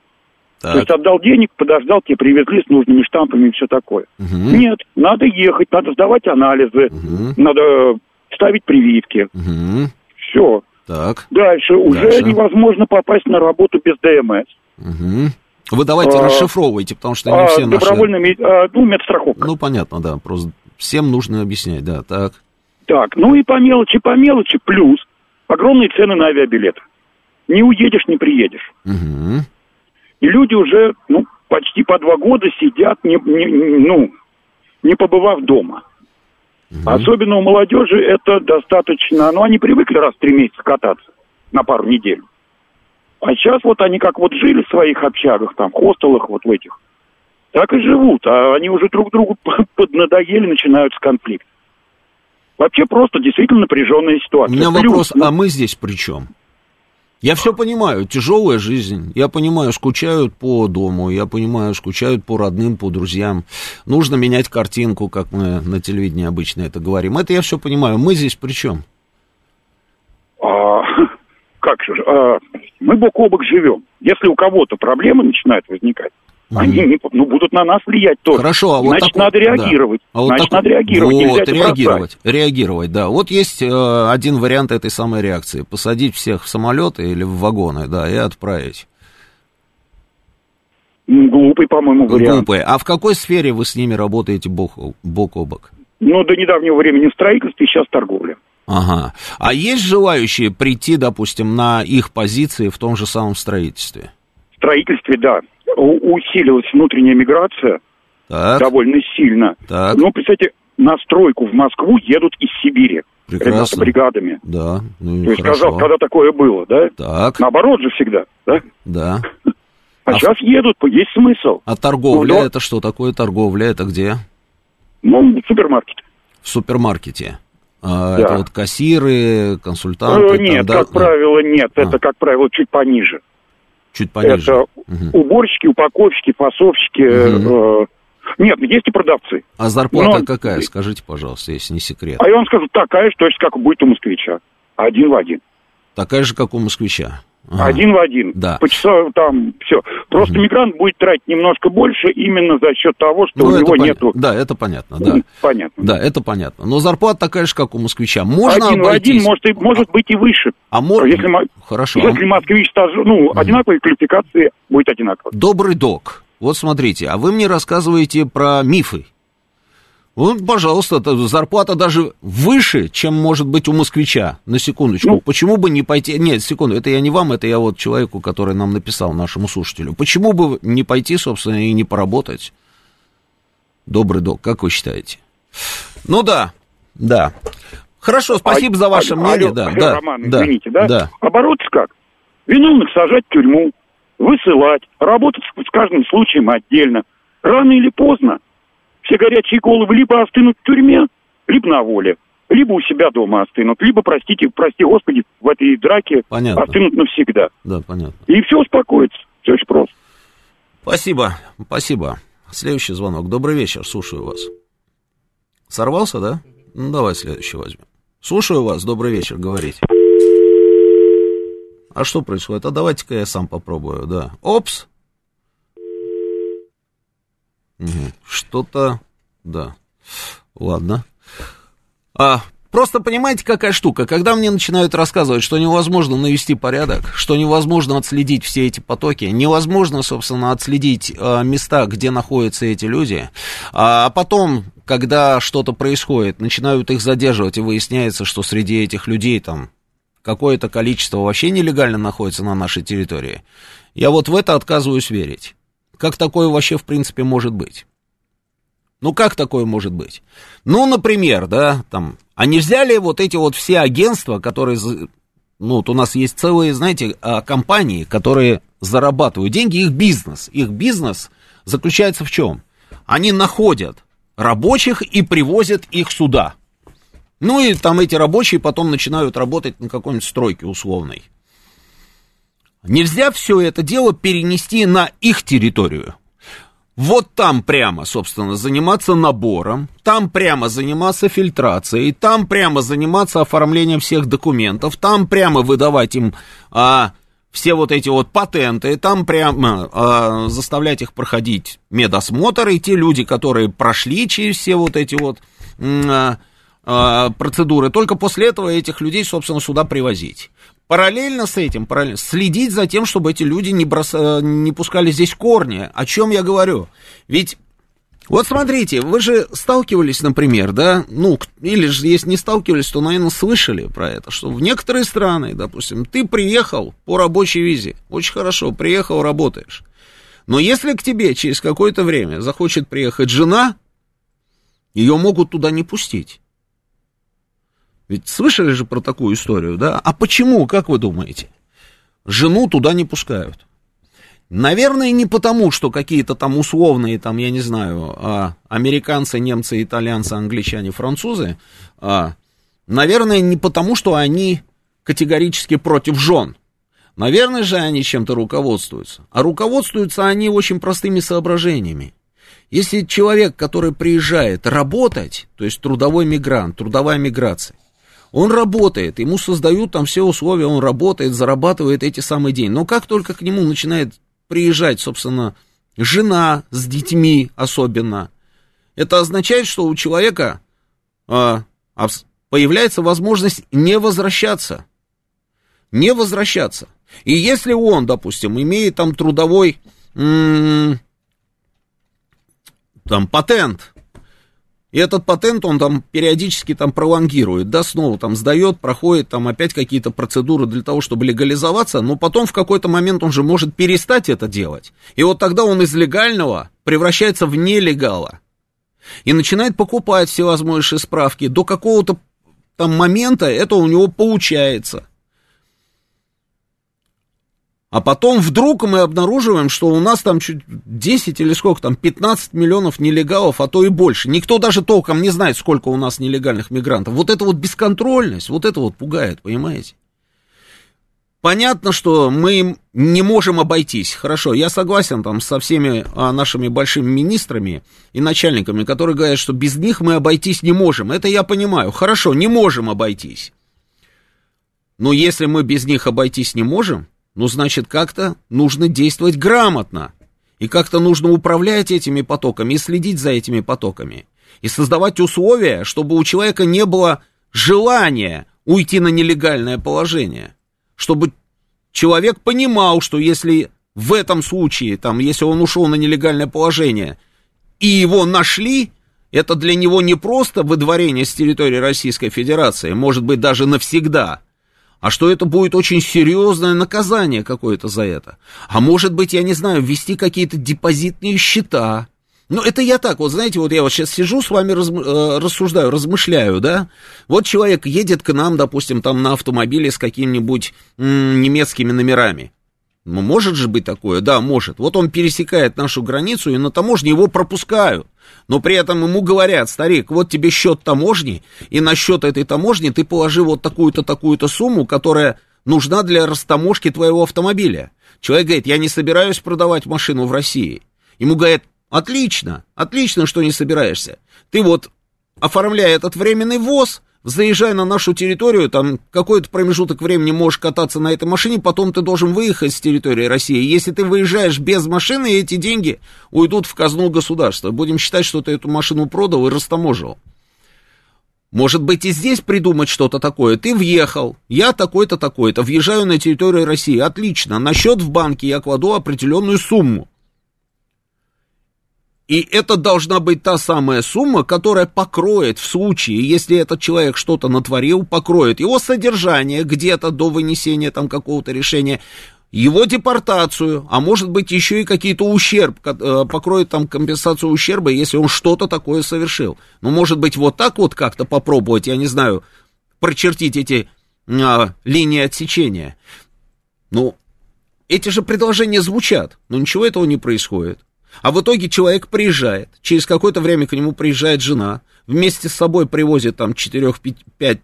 Так. То есть отдал денег, подождал, тебе привезли с нужными штампами и все такое. Угу. Нет, надо ехать, надо сдавать анализы, угу. надо ставить прививки. Угу. Все. Так. Дальше. Уже Дальше. невозможно попасть на работу без ДМС. Угу. Вы давайте а, расшифровывайте, потому что не а, все наши... Добровольная а, ну, медстраховка. Ну, понятно, да, просто всем нужно объяснять, да, так. Так, ну и по мелочи, по мелочи, плюс огромные цены на авиабилет. Не уедешь, не приедешь. Угу. И люди уже, ну, почти по два года сидят, не, не, ну, не побывав дома. Угу. Особенно у молодежи это достаточно, ну, они привыкли раз в три месяца кататься на пару недель. А сейчас вот они как вот жили в своих общагах, там, хостелах вот в этих, так и живут, а они уже друг другу поднадоели, начинаются конфликты. Вообще просто действительно напряженная ситуация. У меня Плюс, вопрос, ну... а мы здесь при чем? Я все понимаю, тяжелая жизнь, я понимаю, скучают по дому, я понимаю, скучают по родным, по друзьям. Нужно менять картинку, как мы на телевидении обычно это говорим. Это я все понимаю. Мы здесь при чем? А, как же, а, мы бок о бок живем. Если у кого-то проблемы начинают возникать, они не, ну, будут на нас влиять тоже. Хорошо, а вот Значит, такой, надо реагировать. Да. А вот Значит, так, надо реагировать. Вот, реагировать, реагировать, да. Вот есть э, один вариант этой самой реакции. Посадить всех в самолеты или в вагоны, да, и отправить. Глупый, по-моему, вариант. Глупый. А в какой сфере вы с ними работаете бок, бок о бок? Ну, до недавнего времени в строительстве, сейчас торговля. Ага. А есть желающие прийти, допустим, на их позиции в том же самом строительстве? В строительстве, да усилилась внутренняя миграция так. довольно сильно. Так. Ну, представьте, на стройку в Москву едут из Сибири. Прекрасно. бригадами. Да, ну То есть, сказал, когда такое было, да? Так. Наоборот же всегда, да? Да. А, а сейчас в... едут, есть смысл. А торговля, ну, это что такое торговля? Это где? Ну, в супермаркете. В супермаркете. А, да. Это вот кассиры, консультанты? Э, нет, там, да? как правило, нет. А. Это, как правило, чуть пониже. Чуть пониже. Это угу. уборщики, упаковщики, фасовщики. Угу. Э, нет, есть и продавцы. А зарплата Но... какая, скажите, пожалуйста, если не секрет? А я вам скажу, такая же, точно как будет у москвича. Один в один. Такая же, как у москвича. Ага. Один в один. Да. По часу там все. Просто угу. мигрант будет тратить немножко больше именно за счет того, что ну, у него пон... нету. Да, это понятно, да. Понятно. Да, это понятно. Но зарплата такая же, как у москвича. Можно один обойтись... в один может, и, может быть и выше. А может... Если, Хорошо. Если москвич стаж... ну, угу. одинаковые квалификации будет одинаково. Добрый док. Вот смотрите, а вы мне рассказываете про мифы. Вот, пожалуйста, зарплата даже выше, чем может быть у москвича. На секундочку. Ну, Почему бы не пойти... Нет, секунду, это я не вам, это я вот человеку, который нам написал, нашему слушателю. Почему бы не пойти, собственно, и не поработать? Добрый док, как вы считаете? Ну да, да. Хорошо, спасибо а, за ваше а, мнение. Алло, да, да, Роман, да, извините, да? да? А бороться как? Виновных сажать в тюрьму, высылать, работать с каждым случаем отдельно. Рано или поздно все горячие головы либо остынут в тюрьме, либо на воле, либо у себя дома остынут, либо, простите, прости господи, в этой драке понятно. остынут навсегда. Да, понятно. И все успокоится. Все очень просто. Спасибо, спасибо. Следующий звонок. Добрый вечер, слушаю вас. Сорвался, да? Ну, давай следующий возьмем. Слушаю вас, добрый вечер, говорите. А что происходит? А давайте-ка я сам попробую, да. Опс, Что-то, да. Ладно. А, Просто понимаете, какая штука? Когда мне начинают рассказывать, что невозможно навести порядок, что невозможно отследить все эти потоки, невозможно, собственно, отследить э, места, где находятся эти люди, а потом, когда что-то происходит, начинают их задерживать, и выясняется, что среди этих людей там какое-то количество вообще нелегально находится на нашей территории, я вот в это отказываюсь верить. Как такое вообще в принципе может быть? Ну, как такое может быть? Ну, например, да, там, а нельзя ли вот эти вот все агентства, которые, ну, вот у нас есть целые, знаете, а, компании, которые зарабатывают деньги, их бизнес, их бизнес заключается в чем? Они находят рабочих и привозят их сюда. Ну, и там эти рабочие потом начинают работать на какой-нибудь стройке условной. Нельзя все это дело перенести на их территорию. Вот там прямо, собственно, заниматься набором, там прямо заниматься фильтрацией, там прямо заниматься оформлением всех документов, там прямо выдавать им а, все вот эти вот патенты, там прямо а, заставлять их проходить медосмотр, и те люди, которые прошли через все вот эти вот а, а, процедуры, только после этого этих людей, собственно, сюда привозить. Параллельно с этим, параллельно, следить за тем, чтобы эти люди не, брос... Э, не пускали здесь корни. О чем я говорю? Ведь вот смотрите, вы же сталкивались, например, да, ну, или же если не сталкивались, то, наверное, слышали про это, что в некоторые страны, допустим, ты приехал по рабочей визе, очень хорошо, приехал, работаешь. Но если к тебе через какое-то время захочет приехать жена, ее могут туда не пустить. Ведь слышали же про такую историю, да? А почему, как вы думаете? Жену туда не пускают. Наверное, не потому, что какие-то там условные, там, я не знаю, а, американцы, немцы, итальянцы, англичане, французы, а, наверное, не потому, что они категорически против жен. Наверное же они чем-то руководствуются. А руководствуются они очень простыми соображениями. Если человек, который приезжает работать, то есть трудовой мигрант, трудовая миграция, он работает, ему создают там все условия, он работает, зарабатывает эти самые деньги. Но как только к нему начинает приезжать, собственно, жена с детьми особенно, это означает, что у человека э, появляется возможность не возвращаться. Не возвращаться. И если он, допустим, имеет там трудовой там патент и этот патент он там периодически там пролонгирует, да, снова там сдает, проходит там опять какие-то процедуры для того, чтобы легализоваться, но потом в какой-то момент он же может перестать это делать. И вот тогда он из легального превращается в нелегала. и начинает покупать всевозможные справки. До какого-то там момента это у него получается. А потом вдруг мы обнаруживаем, что у нас там чуть 10 или сколько там, 15 миллионов нелегалов, а то и больше. Никто даже толком не знает, сколько у нас нелегальных мигрантов. Вот это вот бесконтрольность, вот это вот пугает, понимаете? Понятно, что мы не можем обойтись. Хорошо, я согласен там со всеми а, нашими большими министрами и начальниками, которые говорят, что без них мы обойтись не можем. Это я понимаю. Хорошо, не можем обойтись. Но если мы без них обойтись не можем, ну, значит, как-то нужно действовать грамотно. И как-то нужно управлять этими потоками и следить за этими потоками. И создавать условия, чтобы у человека не было желания уйти на нелегальное положение. Чтобы человек понимал, что если в этом случае, там, если он ушел на нелегальное положение, и его нашли, это для него не просто выдворение с территории Российской Федерации, может быть, даже навсегда – а что это будет очень серьезное наказание какое-то за это. А может быть, я не знаю, ввести какие-то депозитные счета. Ну, это я так, вот знаете, вот я вот сейчас сижу с вами, раз, э, рассуждаю, размышляю, да. Вот человек едет к нам, допустим, там на автомобиле с какими-нибудь немецкими номерами. Ну, может же быть такое? Да, может. Вот он пересекает нашу границу, и на таможне его пропускают. Но при этом ему говорят, старик, вот тебе счет таможни, и на счет этой таможни ты положи вот такую-то, такую-то сумму, которая нужна для растаможки твоего автомобиля. Человек говорит, я не собираюсь продавать машину в России. Ему говорят, отлично, отлично, что не собираешься. Ты вот, оформляя этот временный ввоз, заезжай на нашу территорию, там какой-то промежуток времени можешь кататься на этой машине, потом ты должен выехать с территории России. Если ты выезжаешь без машины, эти деньги уйдут в казну государства. Будем считать, что ты эту машину продал и растаможил. Может быть, и здесь придумать что-то такое. Ты въехал, я такой-то, такой-то, въезжаю на территорию России. Отлично, на счет в банке я кладу определенную сумму. И это должна быть та самая сумма, которая покроет в случае, если этот человек что-то натворил, покроет его содержание где-то до вынесения там какого-то решения, его депортацию, а может быть еще и какие-то ущерб, э, покроет там компенсацию ущерба, если он что-то такое совершил. Ну, может быть, вот так вот как-то попробовать, я не знаю, прочертить эти а, линии отсечения. Ну, эти же предложения звучат, но ничего этого не происходит. А в итоге человек приезжает, через какое-то время к нему приезжает жена, вместе с собой привозит там 4, 5,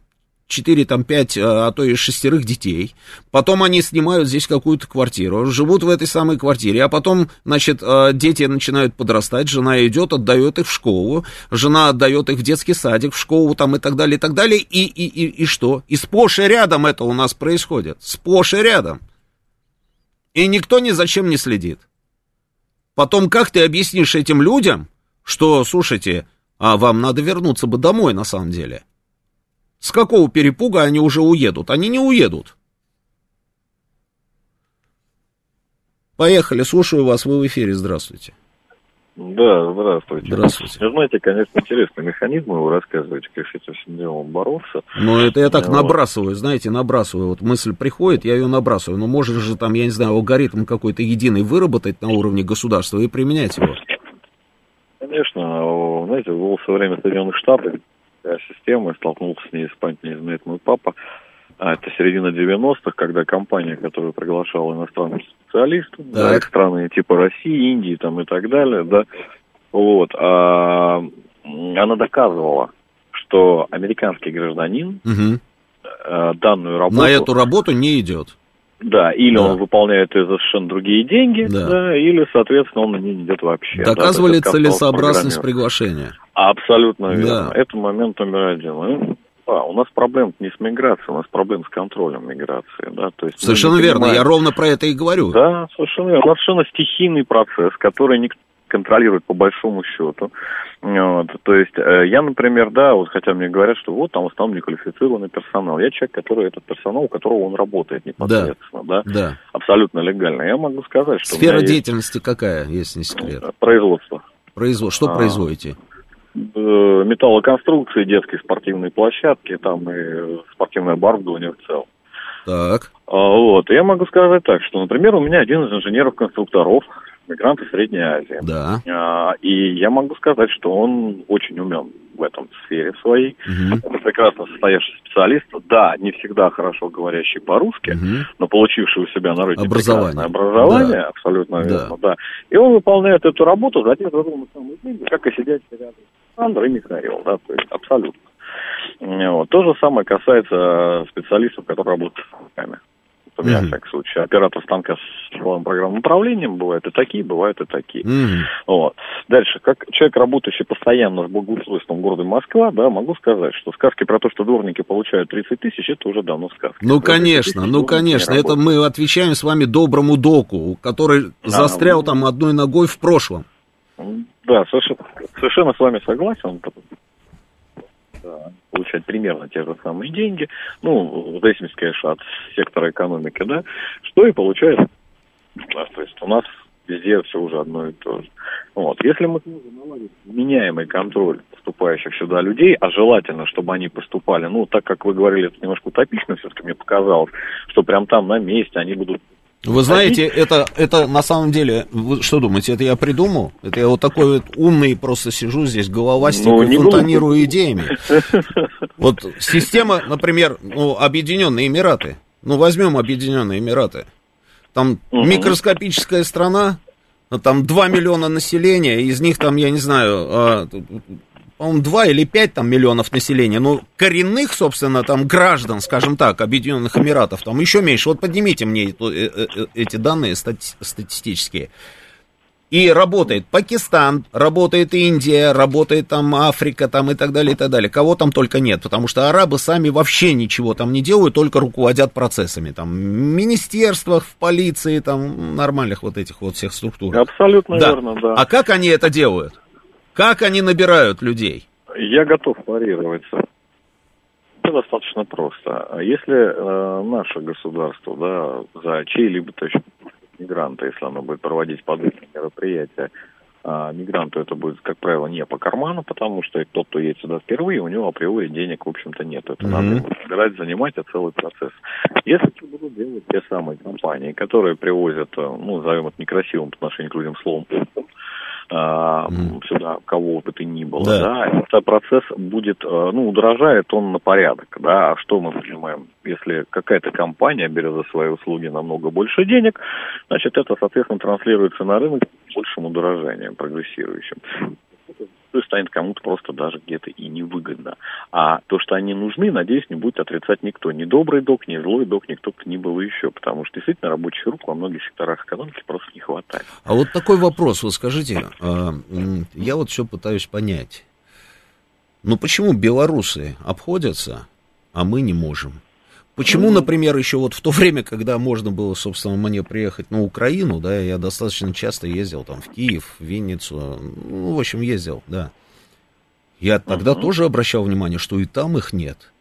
4, там, 5, а то и шестерых детей. Потом они снимают здесь какую-то квартиру, живут в этой самой квартире, а потом, значит, а, дети начинают подрастать, жена идет, отдает их в школу, жена отдает их в детский садик, в школу там и так далее, и так далее. И, и, и, и что? И сплошь и рядом это у нас происходит. Сплошь и рядом. И никто ни за чем не следит. Потом как ты объяснишь этим людям, что, слушайте, а вам надо вернуться бы домой на самом деле? С какого перепуга они уже уедут? Они не уедут. Поехали, слушаю вас, вы в эфире, здравствуйте. Да, здравствуйте. Здравствуйте. Вы знаете, конечно, интересный механизм, вы рассказываете, как с этим всем делом бороться. Ну, это я так вот. набрасываю, знаете, набрасываю. Вот мысль приходит, я ее набрасываю. Но можно же там, я не знаю, алгоритм какой-то единый выработать на уровне государства и применять его. Конечно, знаете, был в свое время Соединенных Штатов система, столкнулся с ней, спать не знает мой папа. А это середина 90-х, когда компания, которая приглашала иностранных специалистов, да, страны типа России, Индии там и так далее, да, вот, а, она доказывала, что американский гражданин угу. а, данную работу... На эту работу не идет. Да, или да. он выполняет за совершенно другие деньги, да. Да, или, соответственно, он на ней не идет вообще. Доказывали да, целесообразность приглашения. Абсолютно верно. Да. Это момент номер один. А, у нас проблем не с миграцией, у нас проблем с контролем миграции. Да? То есть совершенно верно, понимаем... я ровно про это и говорю. Да, совершенно верно. У нас совершенно стихийный процесс, который никто контролирует по большому счету. Вот. То есть э, я, например, да, вот хотя мне говорят, что вот там в основном неквалифицированный персонал. Я человек, который этот персонал, у которого он работает непосредственно, да, да, да. абсолютно легально. Я могу сказать, что... Сфера деятельности есть... какая, если не секрет? Производство. Производство. Что а, производите? Э, металлоконструкции, детские спортивные площадки, там и спортивное оборудование в целом. Так. А, вот, я могу сказать так, что, например, у меня один из инженеров-конструкторов мигрант из Средней Азии. Да. А, и я могу сказать, что он очень умен в этом сфере своей. Угу. Это прекрасно состоявший специалист. Да, не всегда хорошо говорящий по-русски, угу. но получивший у себя на родине образование, образование да. абсолютно да. верно, да. И он выполняет эту работу за те же самые деньги, как и сидящий рядом Александр и Михаил, да, то есть абсолютно. Вот. То же самое касается специалистов, которые работают с руками у меня, mm-hmm. всяком случае. Оператор станка с силовым программным управлением бывают и такие, бывают и такие. Mm-hmm. Вот. Дальше, как человек, работающий постоянно с благоустройством города Москва, да, могу сказать, что сказки про то, что дворники получают 30 тысяч, это уже давно сказки. Ну, конечно, ну, конечно. Это мы отвечаем с вами доброму доку, который да, застрял ну, там одной ногой в прошлом. Да, совершенно, с вами согласен получать примерно те же самые деньги, ну, в зависимости, конечно, от сектора экономики, да, что и получает да, то есть у нас везде все уже одно и то же. Вот. Если мы сможем меняемый контроль поступающих сюда людей, а желательно, чтобы они поступали, ну, так как вы говорили, это немножко утопично все-таки мне показалось, что прям там на месте они будут вы знаете, это, это на самом деле, вы что думаете, это я придумал? Это я вот такой вот умный просто сижу здесь, головастик, ну, и фонтанирую идеями. Вот система, например, ну, Объединенные Эмираты. Ну, возьмем Объединенные Эмираты. Там угу. микроскопическая страна, там 2 миллиона населения, из них там, я не знаю, а, по-моему, 2 или 5 там, миллионов населения, ну, коренных, собственно, там, граждан, скажем так, Объединенных Эмиратов, там еще меньше. Вот поднимите мне э, э, э, эти данные стати- статистические. И работает Пакистан, работает Индия, работает там Африка, там и так далее, и так далее. Кого там только нет, потому что арабы сами вообще ничего там не делают, только руководят процессами. Там в министерствах, в полиции, там нормальных вот этих вот всех структур. Абсолютно да. верно, да. А как они это делают? Как они набирают людей? Я готов парировать. Это достаточно просто. Если э, наше государство, да, за точно мигранта, если оно будет проводить подобные мероприятия, а мигранту это будет, как правило, не по карману, потому что тот, кто едет сюда впервые, у него априори денег, в общем-то, нет. Это mm-hmm. надо собирать, занимать, а целый процесс. Если это будут делать те самые компании, которые привозят, э, ну, назовем это некрасивым по отношению к людям словом. Сюда кого бы то ни было, да. да, этот процесс будет, э, ну, удорожает он на порядок, да, а что мы понимаем, если какая-то компания берет за свои услуги намного больше денег, значит, это, соответственно, транслируется на рынок большим удорожанием, прогрессирующим станет кому-то просто даже где-то и невыгодно. А то, что они нужны, надеюсь, не будет отрицать никто. Ни добрый док, ни злой док, никто бы ни было еще. Потому что действительно рабочих рук во многих секторах экономики просто не хватает. А вот такой вопрос, вот скажите, а, я вот все пытаюсь понять. Ну почему белорусы обходятся, а мы не можем? Почему, например, еще вот в то время, когда можно было, собственно, мне приехать на Украину, да, я достаточно часто ездил там в Киев, в Винницу, ну, в общем, ездил, да. Я тогда uh-huh. тоже обращал внимание, что и там их нет.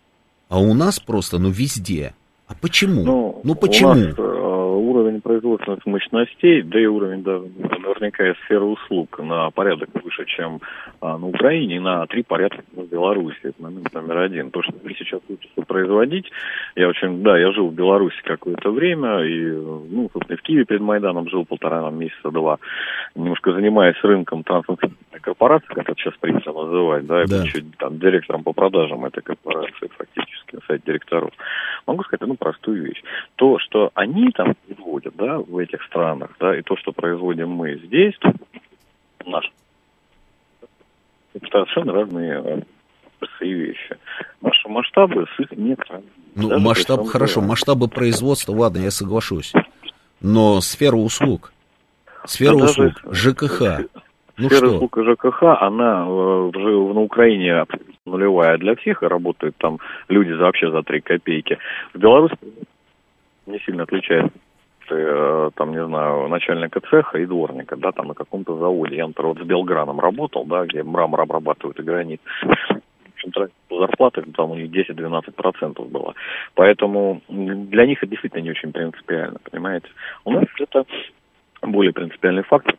А у нас просто, ну, везде. А почему? Ну, ну почему? У нас, уровень производственных мощностей, да и уровень да, наверняка и сферы услуг на порядок выше, чем а, на Украине, и на три порядка в Беларуси. Это момент номер один. То, что мы сейчас учимся производить, я очень, да, я жил в Беларуси какое-то время, и, ну, собственно, в Киеве перед Майданом жил полтора месяца, два, немножко занимаясь рынком транснациональной корпорации, как это сейчас принято называть, да, да. еще там директором по продажам этой корпорации фактически, на сайте директоров. Могу сказать одну простую вещь. То, что они там производят, да, в этих странах, да, и то, что производим мы здесь, наш, это совершенно разные простые вещи. Наши масштабы с их нет. Ну, масштаб, хорошо, дело. масштабы производства, ладно, я соглашусь. Но сфера услуг, сфера да услуг, даже, ЖКХ, ну сфера что? услуг и ЖКХ, она э, на Украине нулевая для всех, и работают там люди вообще за 3 копейки. В Беларуси не сильно отличается э, там, не знаю, начальника цеха и дворника, да, там на каком-то заводе. Я, например, вот с Белграном работал, да, где мрамор обрабатывают и гранит. Зарплата там у них 10-12% была. Поэтому для них это действительно не очень принципиально, понимаете. У нас это более принципиальный фактор.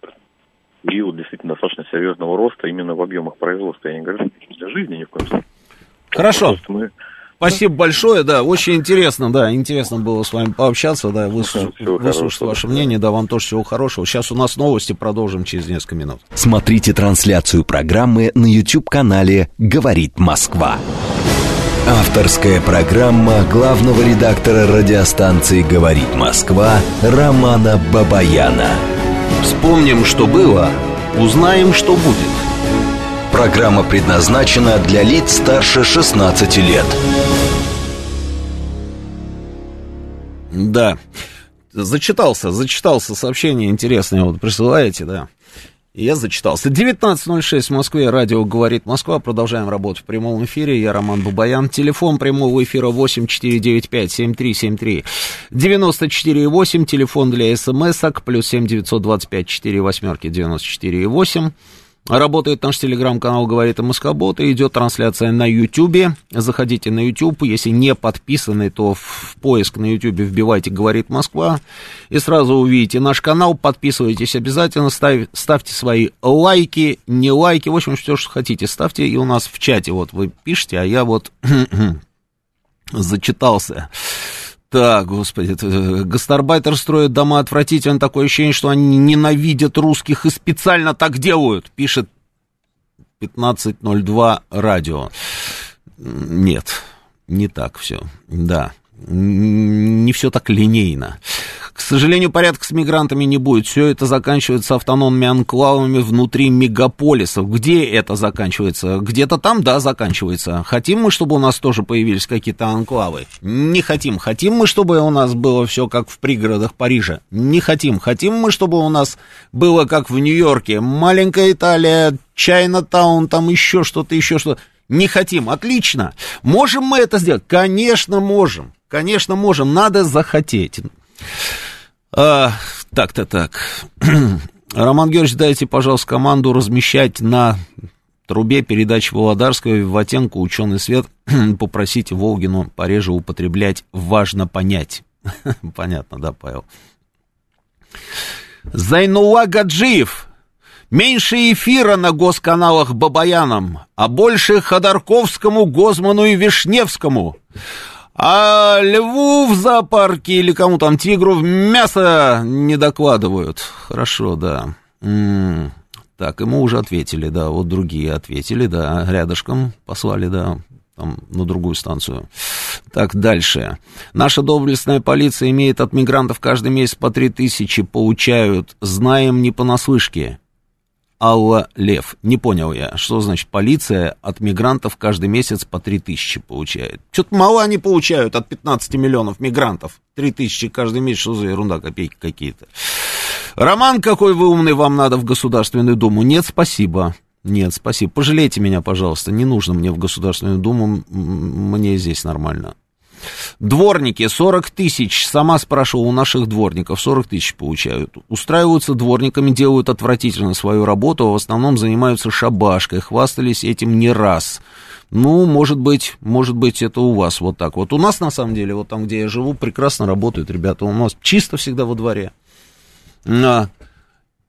Период действительно достаточно серьезного роста именно в объемах производства. Я не говорю, для жизни ни в коем случае. Хорошо. Мы Спасибо большое, да, очень интересно, да, интересно было с вами пообщаться, да, выслушать, выслушать ваше мнение, да, вам тоже всего хорошего. Сейчас у нас новости, продолжим через несколько минут. Смотрите трансляцию программы на YouTube-канале «Говорит Москва». Авторская программа главного редактора радиостанции «Говорит Москва» Романа Бабаяна. Вспомним, что было, узнаем, что будет. Программа предназначена для лиц старше 16 лет. Да. Зачитался, зачитался сообщение интересное, вот присылаете, да. Я зачитался. 19.06 в Москве. Радио «Говорит Москва». Продолжаем работу в прямом эфире. Я Роман Бабаян. Телефон прямого эфира 8495-7373. 94,8. Телефон для смс-ок. Плюс 7 925 4 восьмерки 94,8. Работает наш телеграм-канал «Говорит Москобот», и идет трансляция на Ютьюбе. Заходите на Ютуб, если не подписаны, то в поиск на Ютубе вбивайте «Говорит Москва», и сразу увидите наш канал, подписывайтесь обязательно, ставь, ставьте свои лайки, не лайки, в общем, все, что хотите, ставьте, и у нас в чате вот вы пишете, а я вот зачитался. Так, господи, э, гастарбайтер строит дома отвратительно, такое ощущение, что они ненавидят русских и специально так делают, пишет 1502 радио. Нет, не так все, да, не все так линейно. К сожалению, порядка с мигрантами не будет. Все это заканчивается автономными анклавами внутри мегаполисов. Где это заканчивается? Где-то там, да, заканчивается. Хотим мы, чтобы у нас тоже появились какие-то анклавы? Не хотим. Хотим мы, чтобы у нас было все как в пригородах Парижа? Не хотим. Хотим мы, чтобы у нас было как в Нью-Йорке? Маленькая Италия, Чайна-таун, там еще что-то, еще что-то. Не хотим. Отлично. Можем мы это сделать? Конечно, можем. Конечно, можем. Надо захотеть. А, так-то так. Роман Георгиевич, дайте, пожалуйста, команду размещать на трубе передач Володарского и Ватенко «Ученый свет». Попросите Волгину пореже употреблять «важно понять». Понятно, да, Павел? Зайнула Гаджиев. Меньше эфира на госканалах Бабаяном, а больше Ходорковскому, Гозману и Вишневскому. А льву в зоопарке или кому там, тигру мясо не докладывают. Хорошо, да. М-м. Так, ему уже ответили, да, вот другие ответили, да, рядышком послали, да, там, на другую станцию. Так, дальше. Наша доблестная полиция имеет от мигрантов каждый месяц по три тысячи, получают, знаем не понаслышке. Алла Лев. Не понял я, что значит полиция от мигрантов каждый месяц по 3 тысячи получает. Что-то мало они получают от 15 миллионов мигрантов. 3 тысячи каждый месяц, что за ерунда, копейки какие-то. Роман, какой вы умный, вам надо в Государственную Думу? Нет, спасибо. Нет, спасибо. Пожалейте меня, пожалуйста. Не нужно мне в Государственную Думу. Мне здесь нормально. Дворники 40 тысяч, сама спрашивала у наших дворников, 40 тысяч получают. Устраиваются дворниками, делают отвратительно свою работу, а в основном занимаются шабашкой, хвастались этим не раз. Ну, может быть, может быть, это у вас вот так. Вот у нас, на самом деле, вот там, где я живу, прекрасно работают ребята. У нас чисто всегда во дворе.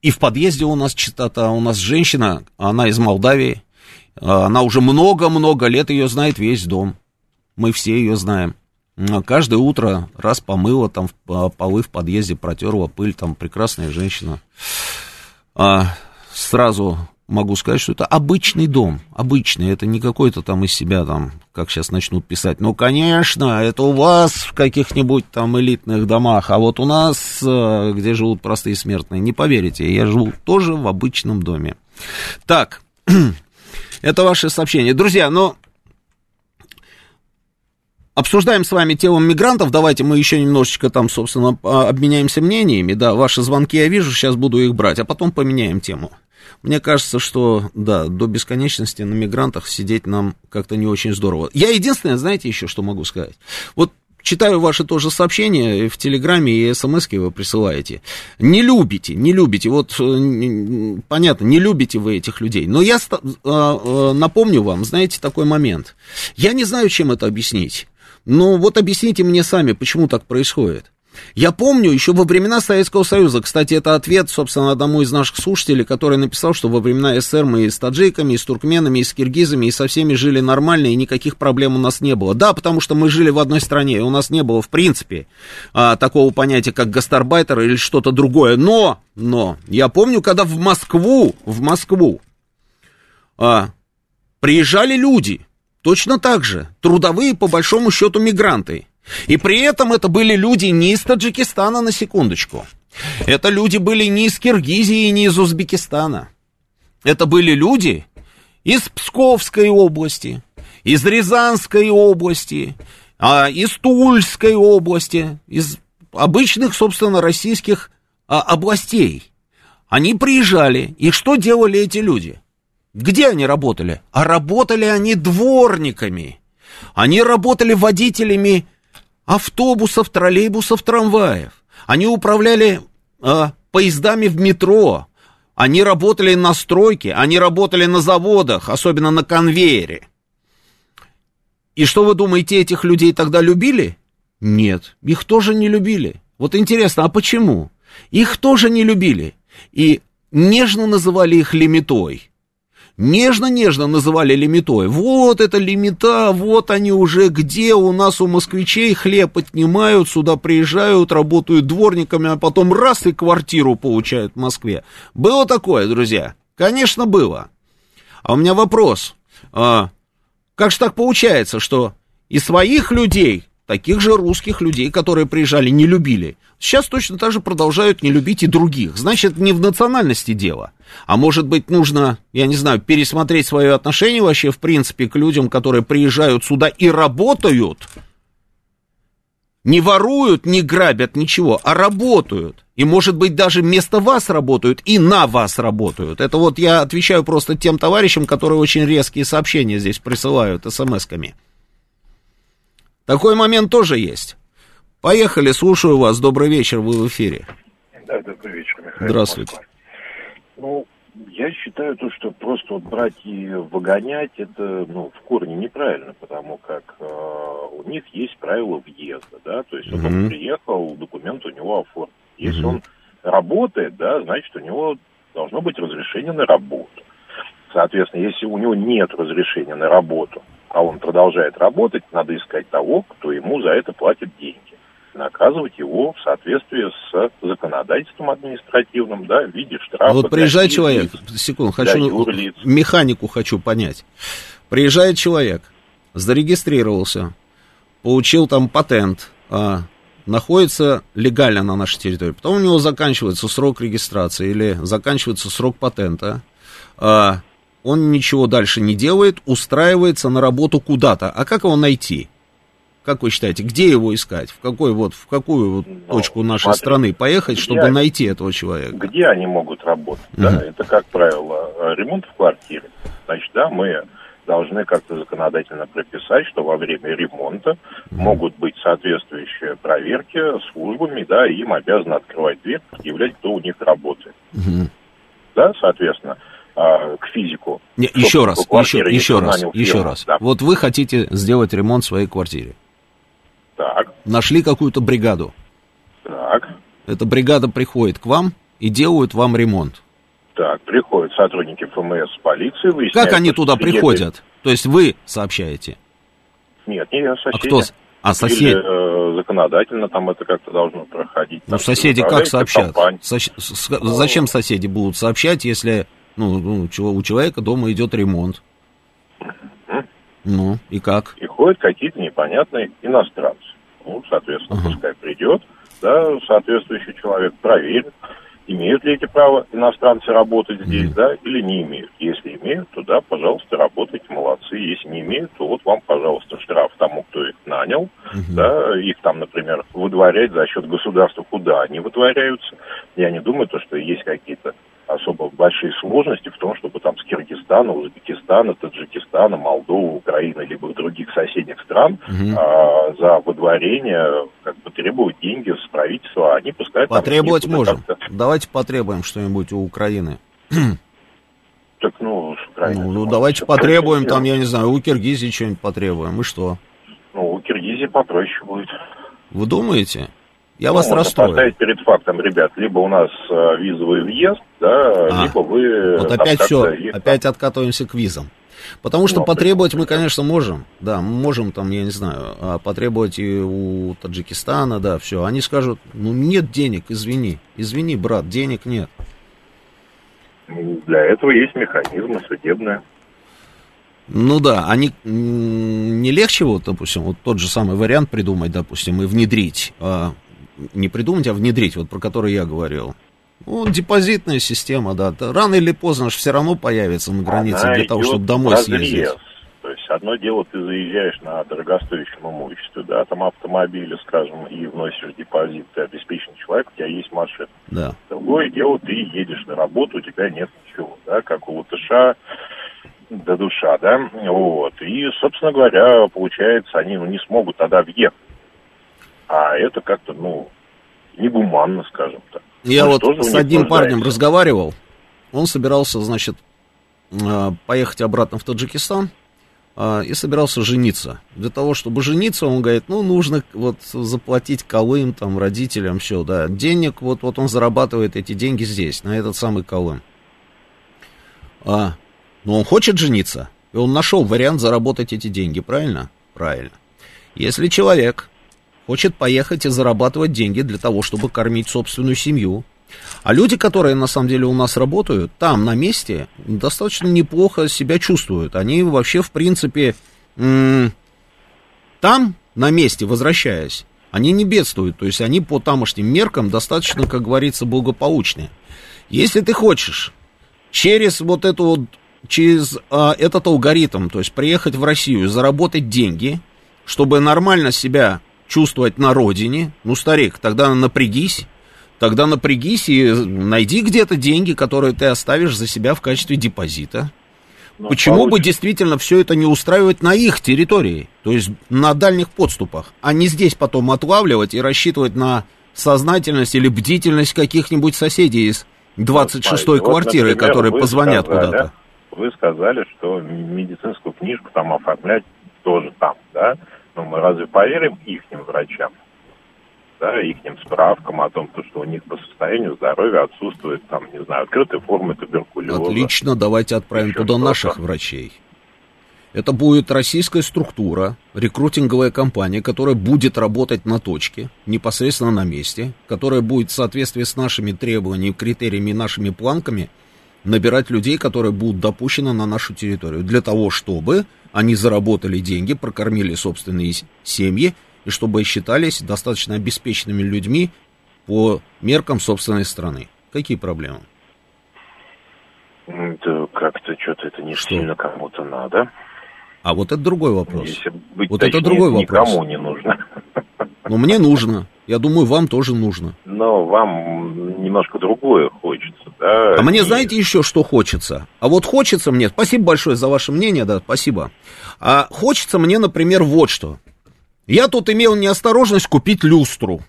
И в подъезде у нас чистота. У нас женщина, она из Молдавии. А, она уже много-много лет ее знает весь дом. Мы все ее знаем. Каждое утро раз помыла, там полы в подъезде протерла, пыль, там прекрасная женщина. А, сразу могу сказать, что это обычный дом, обычный, это не какой-то там из себя там, как сейчас начнут писать. Ну, конечно, это у вас в каких-нибудь там элитных домах, а вот у нас, э, где живут простые смертные, не поверите, я живу тоже в обычном доме. Так, это ваше сообщение. Друзья, ну, Обсуждаем с вами тему мигрантов. Давайте мы еще немножечко там, собственно, обменяемся мнениями. Да, ваши звонки я вижу, сейчас буду их брать, а потом поменяем тему. Мне кажется, что, да, до бесконечности на мигрантах сидеть нам как-то не очень здорово. Я единственное, знаете, еще что могу сказать? Вот читаю ваши тоже сообщения в Телеграме и смс вы присылаете. Не любите, не любите, вот э, понятно, не любите вы этих людей. Но я э, э, напомню вам, знаете, такой момент. Я не знаю, чем это объяснить. Но вот объясните мне сами, почему так происходит. Я помню еще во времена Советского Союза, кстати, это ответ, собственно, одному из наших слушателей, который написал, что во времена СССР мы и с таджиками, и с туркменами, и с киргизами, и со всеми жили нормально, и никаких проблем у нас не было. Да, потому что мы жили в одной стране, и у нас не было, в принципе, а, такого понятия, как гастарбайтер или что-то другое. Но, но, я помню, когда в Москву, в Москву а, приезжали люди, точно так же, трудовые, по большому счету, мигранты, и при этом это были люди не из Таджикистана, на секундочку. Это люди были не из Киргизии, не из Узбекистана. Это были люди из Псковской области, из Рязанской области, а, из Тульской области, из обычных, собственно, российских а, областей. Они приезжали, и что делали эти люди? Где они работали? А работали они дворниками. Они работали водителями автобусов, троллейбусов, трамваев. Они управляли э, поездами в метро. Они работали на стройке, они работали на заводах, особенно на конвейере. И что вы думаете, этих людей тогда любили? Нет, их тоже не любили. Вот интересно, а почему? Их тоже не любили. И нежно называли их лимитой нежно-нежно называли лимитой. Вот это лимита, вот они уже где у нас у москвичей хлеб отнимают, сюда приезжают, работают дворниками, а потом раз и квартиру получают в Москве. Было такое, друзья? Конечно, было. А у меня вопрос. А, как же так получается, что и своих людей таких же русских людей, которые приезжали, не любили. Сейчас точно так же продолжают не любить и других. Значит, не в национальности дело. А может быть, нужно, я не знаю, пересмотреть свое отношение вообще, в принципе, к людям, которые приезжают сюда и работают. Не воруют, не грабят, ничего, а работают. И, может быть, даже вместо вас работают и на вас работают. Это вот я отвечаю просто тем товарищам, которые очень резкие сообщения здесь присылают смс-ками. Такой момент тоже есть. Поехали, слушаю вас. Добрый вечер, вы в эфире. Да, добрый вечер, Михаил. Здравствуйте. Москва. Ну, я считаю то, что просто вот брать и выгонять, это, ну, в корне неправильно, потому как э, у них есть правила въезда, да, то есть mm-hmm. он приехал, документ у него оформлен. Если mm-hmm. он работает, да, значит, у него должно быть разрешение на работу. Соответственно, если у него нет разрешения на работу, а он продолжает работать, надо искать того, кто ему за это платит деньги. Наказывать его в соответствии с законодательством административным, да, в виде штрафа. Вот приезжает человек, секунду, хочу, механику хочу понять. Приезжает человек, зарегистрировался, получил там патент, а, находится легально на нашей территории. Потом у него заканчивается срок регистрации или заканчивается срок патента. А, он ничего дальше не делает, устраивается на работу куда-то. А как его найти? Как вы считаете, где его искать? В какой вот, в какую вот ну, точку нашей смотри, страны поехать, чтобы они, найти этого человека? Где они могут работать? Uh-huh. Да, это, как правило, ремонт в квартире. Значит, да, мы должны как-то законодательно прописать, что во время ремонта могут быть соответствующие проверки службами, да, и им обязаны открывать дверь, предъявлять, кто у них работает. Uh-huh. Да, соответственно, к физику. Не, еще раз, еще, еще раз, фирму, еще раз. Да. Вот вы хотите сделать ремонт в своей квартире. Так. Нашли какую-то бригаду. Так. Эта бригада приходит к вам и делают вам ремонт. Так, приходят сотрудники ФМС, полиции, выясняют... Как они туда приходят? То есть вы сообщаете? Нет, не я, соседи. А кто? А соседи? Или, э, законодательно там это как-то должно проходить. Ну, соседи как сообщат? Со... Зачем соседи будут сообщать, если ну, ну у человека дома идет ремонт. Ну, и как? И ходят какие-то непонятные иностранцы. Ну, соответственно, uh пускай придет, да, соответствующий человек проверит, имеют ли эти права иностранцы работать здесь, uh да, или не имеют. Если имеют, то да, пожалуйста, работайте, молодцы. Если не имеют, то вот вам, пожалуйста, штраф тому, кто их нанял, uh да, их там, например, выдворять за счет государства, куда они выдворяются. Я не думаю, то, что есть какие-то особо большие сложности в том, чтобы там с Киргизстана, Узбекистана, Таджикистана, Молдовы, Украины, либо других соседних стран угу. а, за выдворение как бы требовать деньги с правительства, а они пускай Потребовать там, можем. Давайте потребуем что-нибудь у Украины. Так, ну, с Украины. Ну, ну давайте потребуем, там, я не знаю, у Киргизии что-нибудь потребуем, и что? Ну, у Киргизии попроще будет. Вы думаете? Я ну, вас расстрою. Поставить перед фактом, ребят, либо у нас э, визовый въезд, да, а, либо вы... Вот опять все, их, опять откатываемся к визам. Потому что ну, потребовать мы, конечно, можем. Да, мы можем там, я не знаю, а потребовать и у Таджикистана, да, все. Они скажут, ну нет денег, извини. Извини, брат, денег нет. Для этого есть механизмы судебные. Ну да, они не легче, вот, допустим, вот тот же самый вариант придумать, допустим, и внедрить, а, не придумать, а внедрить, вот про который я говорил. Ну, депозитная система, да. Рано или поздно же все равно появится на границе Она для того, чтобы домой разрез. съездить. То есть одно дело, ты заезжаешь на дорогостоящем имуществе, да, там автомобиле, скажем, и вносишь депозит, ты обеспеченный человек, у тебя есть машина. Да. Другое дело, ты едешь на работу, у тебя нет ничего, да, как у латыша до душа, да, вот. И, собственно говоря, получается, они ну, не смогут тогда въехать. А это как-то, ну, негуманно, скажем так. Я ну, вот с одним парнем разговаривал, он собирался, значит, э, поехать обратно в Таджикистан, а, и собирался жениться. Для того, чтобы жениться, он говорит, ну, нужно вот заплатить Колым, там, родителям, все, да. Денег, вот, вот он зарабатывает эти деньги здесь, на этот самый Колым. А, но он хочет жениться, и он нашел вариант заработать эти деньги, правильно? Правильно. Если человек хочет поехать и зарабатывать деньги для того, чтобы кормить собственную семью, а люди, которые на самом деле у нас работают, там, на месте, достаточно неплохо себя чувствуют. Они вообще, в принципе, там, на месте, возвращаясь, они не бедствуют. То есть они по тамошним меркам достаточно, как говорится, благополучные. Если ты хочешь через вот эту вот, через а, этот алгоритм, то есть приехать в Россию, заработать деньги, чтобы нормально себя чувствовать на родине, ну, старик, тогда напрягись, Тогда напрягись и найди где-то деньги, которые ты оставишь за себя в качестве депозита. Но ну, Почему получится. бы действительно все это не устраивать на их территории, то есть на дальних подступах, а не здесь потом отлавливать и рассчитывать на сознательность или бдительность каких-нибудь соседей из 26-й вот, квартиры, вот, например, которые позвонят сказали, куда-то? Вы сказали, что медицинскую книжку там оформлять тоже там, да? Но мы разве поверим их врачам? да, их справкам о том, что у них по состоянию здоровья отсутствует, там, не знаю, открытые формы туберкулеза. Отлично, давайте отправим туда что-то. наших врачей. Это будет российская структура, рекрутинговая компания, которая будет работать на точке, непосредственно на месте, которая будет в соответствии с нашими требованиями, критериями, нашими планками набирать людей, которые будут допущены на нашу территорию, для того, чтобы они заработали деньги, прокормили собственные семьи и чтобы считались достаточно обеспеченными людьми по меркам собственной страны. Какие проблемы? Да как-то что-то это не что? сильно кому-то надо. А вот это другой вопрос. Если быть вот точнее, это другой вопрос. Никому не нужно. Но мне нужно. Я думаю, вам тоже нужно. Но вам немножко другое хочется, да? А мне знаете еще, что хочется? А вот хочется мне, спасибо большое за ваше мнение, да, спасибо. А хочется мне, например, вот что. Я тут имел неосторожность купить люстру.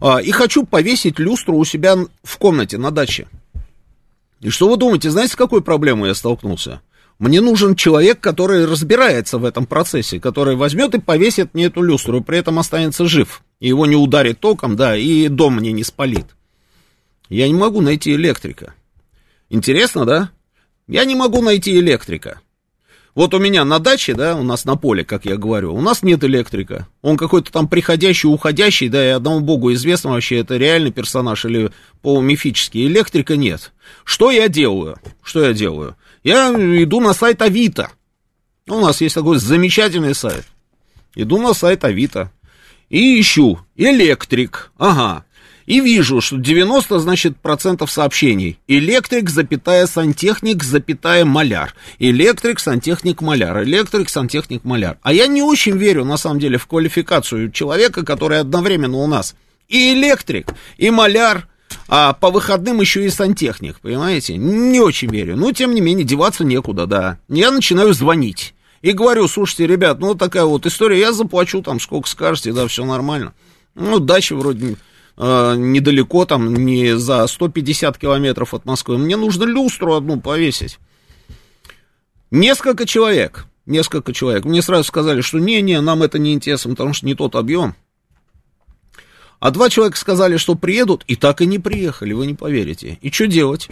А, и хочу повесить люстру у себя в комнате на даче. И что вы думаете, знаете, с какой проблемой я столкнулся? Мне нужен человек, который разбирается в этом процессе, который возьмет и повесит мне эту люстру, и при этом останется жив. И его не ударит током, да, и дом мне не спалит. Я не могу найти электрика. Интересно, да? Я не могу найти электрика. Вот у меня на даче, да, у нас на поле, как я говорю, у нас нет электрика. Он какой-то там приходящий, уходящий, да, и одному богу известно вообще, это реальный персонаж или полумифический. Электрика нет. Что я делаю? Что я делаю? Я иду на сайт Авито. У нас есть такой замечательный сайт. Иду на сайт Авито и ищу электрик. Ага, и вижу, что 90, значит, процентов сообщений. Электрик, запятая, сантехник, запятая, маляр. Электрик, сантехник, маляр. Электрик, сантехник, маляр. А я не очень верю, на самом деле, в квалификацию человека, который одновременно у нас и электрик, и маляр, а по выходным еще и сантехник, понимаете? Не очень верю. Но, тем не менее, деваться некуда, да. Я начинаю звонить. И говорю, слушайте, ребят, ну, такая вот история, я заплачу там, сколько скажете, да, все нормально. Ну, дача вроде э, недалеко, там, не за 150 километров от Москвы. Мне нужно люстру одну повесить. Несколько человек, несколько человек. Мне сразу сказали, что не-не, нам это не интересно, потому что не тот объем. А два человека сказали, что приедут, и так и не приехали, вы не поверите. И что делать?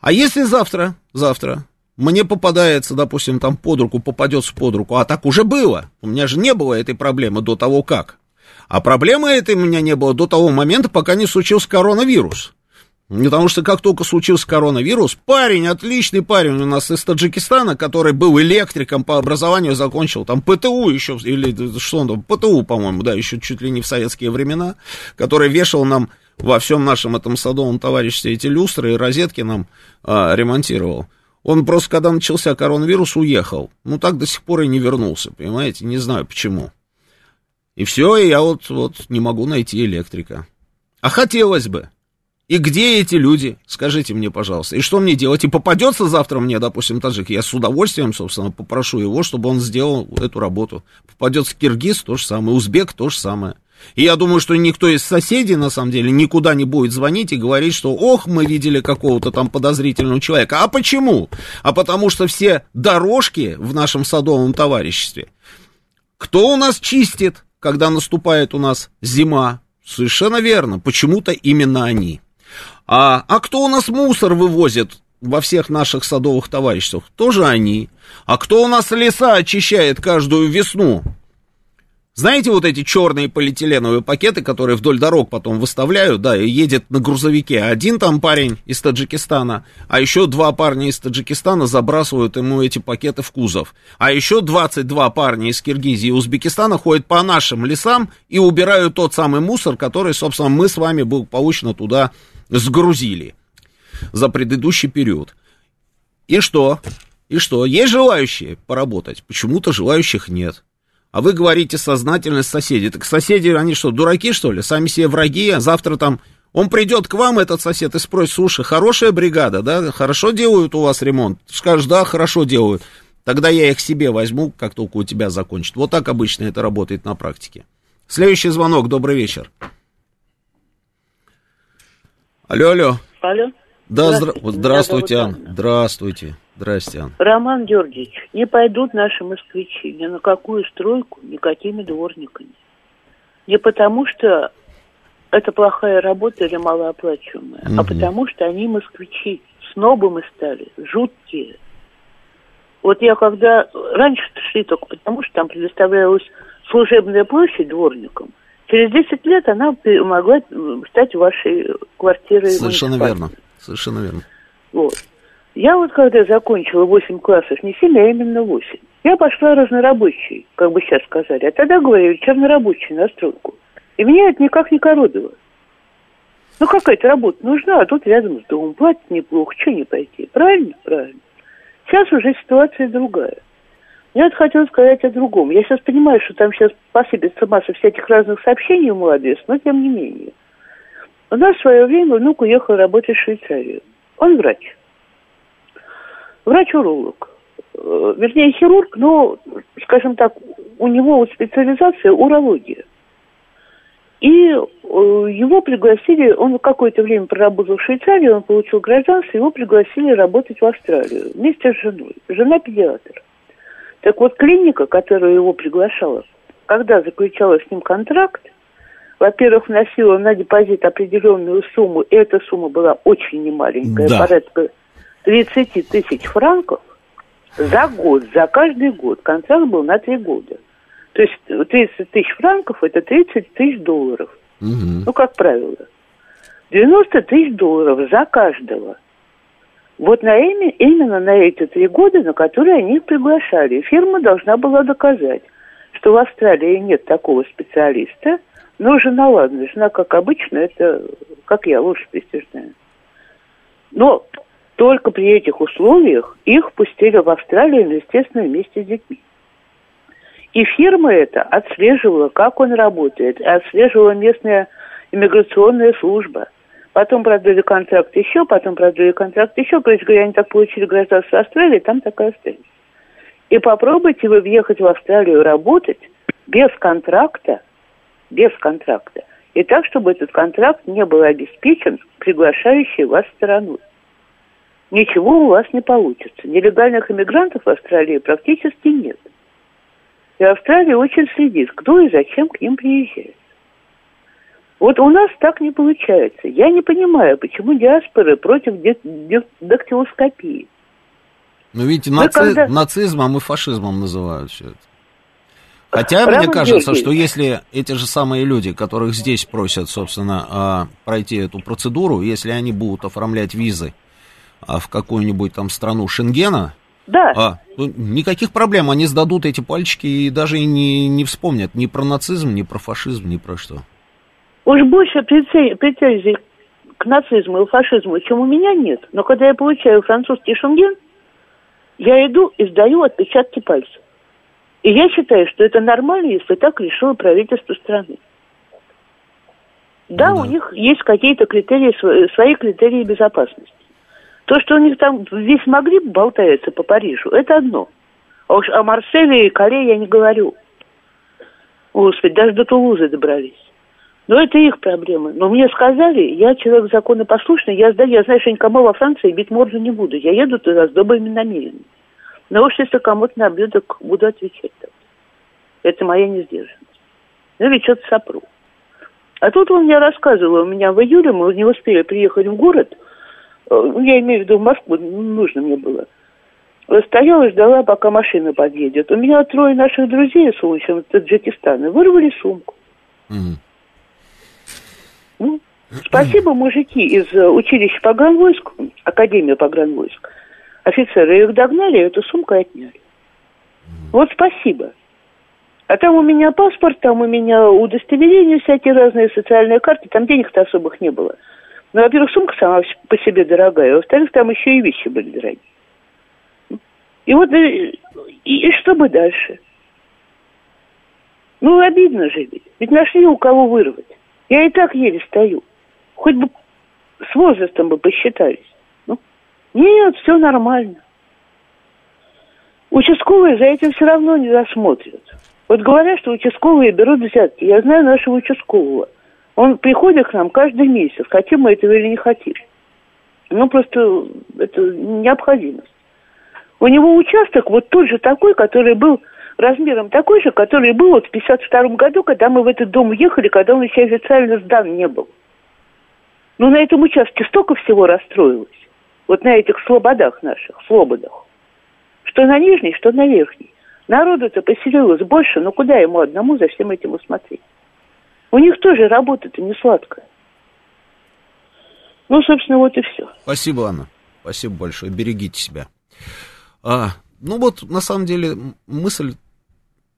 А если завтра, завтра мне попадается, допустим, там под руку, попадется под руку, а так уже было. У меня же не было этой проблемы до того как. А проблемы этой у меня не было до того момента, пока не случился коронавирус. Потому что как только случился коронавирус, парень, отличный парень у нас из Таджикистана, который был электриком по образованию, закончил там ПТУ еще, или что он там, ПТУ, по-моему, да, еще чуть ли не в советские времена, который вешал нам во всем нашем этом садовом товариществе эти люстры и розетки нам а, ремонтировал. Он просто, когда начался коронавирус, уехал. Ну, так до сих пор и не вернулся, понимаете? Не знаю почему. И все, и я вот, вот не могу найти электрика. А хотелось бы. И где эти люди? Скажите мне, пожалуйста. И что мне делать? И попадется завтра мне, допустим, таджик, я с удовольствием, собственно, попрошу его, чтобы он сделал эту работу. Попадется киргиз, то же самое, узбек, то же самое. И я думаю, что никто из соседей, на самом деле, никуда не будет звонить и говорить, что, ох, мы видели какого-то там подозрительного человека. А почему? А потому что все дорожки в нашем садовом товариществе, кто у нас чистит, когда наступает у нас зима? Совершенно верно, почему-то именно они. А, а кто у нас мусор вывозит во всех наших садовых товариществах? Тоже они. А кто у нас леса очищает каждую весну? Знаете вот эти черные полиэтиленовые пакеты, которые вдоль дорог потом выставляют, да, и едет на грузовике. Один там парень из Таджикистана, а еще два парня из Таджикистана забрасывают ему эти пакеты в кузов. А еще 22 парня из Киргизии и Узбекистана ходят по нашим лесам и убирают тот самый мусор, который, собственно, мы с вами благополучно туда сгрузили за предыдущий период. И что? И что? Есть желающие поработать? Почему-то желающих нет. А вы говорите сознательность соседей. Так соседи, они что, дураки, что ли? Сами себе враги, а завтра там... Он придет к вам, этот сосед, и спросит, слушай, хорошая бригада, да, хорошо делают у вас ремонт? Скажешь, да, хорошо делают. Тогда я их себе возьму, как только у тебя закончат. Вот так обычно это работает на практике. Следующий звонок, добрый вечер. Алло, алло. Алло. Да, здравствуйте, здравствуйте Анна. Здравствуйте. Здрасте, Анна. Роман Георгиевич, не пойдут наши москвичи ни на какую стройку, никакими дворниками. Не потому, что это плохая работа или малооплачиваемая, угу. а потому, что они москвичи. Снобы мы стали, жуткие. Вот я когда... Раньше шли только потому, что там предоставлялась служебная площадь дворникам. Через 10 лет она могла стать вашей квартирой. Совершенно верно. Совершенно верно. Вот. Я вот когда закончила 8 классов, не 7, а именно 8, я пошла разнорабочей, как бы сейчас сказали. А тогда говорили чернорабочий на стройку. И меня это никак не коробило. Ну, какая-то работа нужна, а тут рядом с домом платят неплохо, что не пойти? Правильно? Правильно. Сейчас уже ситуация другая. Я вот хотела сказать о другом. Я сейчас понимаю, что там сейчас посыпется масса всяких разных сообщений в мой но тем не менее. У нас в свое время внук уехал работать в Швейцарию. Он врач врач-уролог. Э, вернее, хирург, но, скажем так, у него специализация урология. И э, его пригласили, он какое-то время проработал в Швейцарии, он получил гражданство, его пригласили работать в Австралию вместе с женой. Жена педиатр. Так вот, клиника, которая его приглашала, когда заключала с ним контракт, во-первых, вносила на депозит определенную сумму, и эта сумма была очень немаленькая, да. порядка 30 тысяч франков за год, за каждый год. Контракт был на три года. То есть 30 тысяч франков это 30 тысяч долларов. Угу. Ну, как правило. 90 тысяч долларов за каждого. Вот на именно на эти три года, на которые они их приглашали. Фирма должна была доказать, что в Австралии нет такого специалиста, но жена, ладно, жена, как обычно, это, как я, лучше престижная. Но только при этих условиях их пустили в Австралию, ну, естественно, вместе с детьми. И фирма эта отслеживала, как он работает, отслеживала местная иммиграционная служба. Потом продлили контракт еще, потом продлили контракт еще. Короче говоря, они так получили гражданство Австралии, там такая остались. И попробуйте вы въехать в Австралию работать без контракта, без контракта. И так, чтобы этот контракт не был обеспечен приглашающей вас стороной ничего у вас не получится. Нелегальных иммигрантов в Австралии практически нет. И Австралия очень следит, кто и зачем к ним приезжает. Вот у нас так не получается. Я не понимаю, почему диаспоры против дактилоскопии. Ну, видите, наци... когда... нацизмом и фашизмом называют все это. Хотя, Право мне кажется, что если эти же самые люди, которых здесь просят, собственно, а, пройти эту процедуру, если они будут оформлять визы в какую-нибудь там страну Шенгена, да. А, ну, никаких проблем, они сдадут эти пальчики и даже и не, не вспомнят ни про нацизм, ни про фашизм, ни про что. Уж больше претензий к нацизму и фашизму, чем у меня нет. Но когда я получаю французский шенген, я иду и сдаю отпечатки пальцев. И я считаю, что это нормально, если так решило правительство страны. Да, ну, да. у них есть какие-то критерии, свои критерии безопасности. То, что у них там весь Магриб болтается по Парижу, это одно. А уж о Марселе и Кале я не говорю. Господи, даже до Тулузы добрались. Но это их проблемы. Но мне сказали, я человек законопослушный, я, я знаю, что никому во Франции бить морду не буду. Я еду туда с добрыми намерениями. Но уж если кому-то набьют, так буду отвечать. Так. Это моя несдержанность. Ну или что-то сопру. А тут он мне рассказывал, у меня в июле мы не успели приехать в город, я имею в виду в Москву, нужно мне было. Стояла и ждала, пока машина подъедет. У меня трое наших друзей с из Таджикистана вырвали сумку. Mm. Ну, спасибо, мужики из э, училища погранвойск, Академия погранвойск, офицеры их догнали, эту сумку отняли. Вот спасибо. А там у меня паспорт, там у меня удостоверения всякие разные, социальные карты, там денег-то особых не было. Ну, во-первых, сумка сама по себе дорогая, а во-вторых, там еще и вещи были дорогие. И вот, э, и, и что бы дальше? Ну, обидно же ведь. Ведь нашли у кого вырвать. Я и так еле стою. Хоть бы с возрастом бы посчитались. Нет, все нормально. Участковые за этим все равно не досмотрят. Вот говорят, что участковые берут взятки. Я знаю нашего участкового. Он приходит к нам каждый месяц, хотим мы этого или не хотим. Ну, просто это необходимость. У него участок вот тот же такой, который был размером такой же, который был вот в 52 году, когда мы в этот дом ехали, когда он еще официально сдан не был. Но на этом участке столько всего расстроилось вот на этих слободах наших, слободах, что на нижней, что на верхней. Народу-то поселилось больше, но куда ему одному за всем этим усмотреть? У них тоже работа-то не сладкая. Ну, собственно, вот и все. Спасибо, Анна. Спасибо большое. Берегите себя. А, ну вот, на самом деле, мысль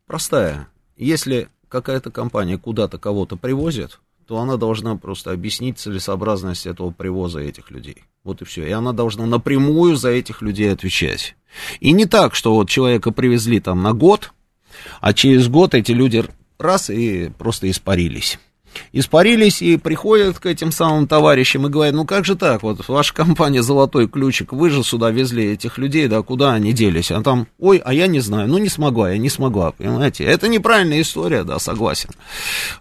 простая. Если какая-то компания куда-то кого-то привозит, то она должна просто объяснить целесообразность этого привоза этих людей. Вот и все. И она должна напрямую за этих людей отвечать. И не так, что вот человека привезли там на год, а через год эти люди раз и просто испарились испарились и приходят к этим самым товарищам и говорят, ну как же так, вот ваша компания «Золотой ключик», вы же сюда везли этих людей, да, куда они делись? А там, ой, а я не знаю, ну не смогла, я не смогла, понимаете? Это неправильная история, да, согласен.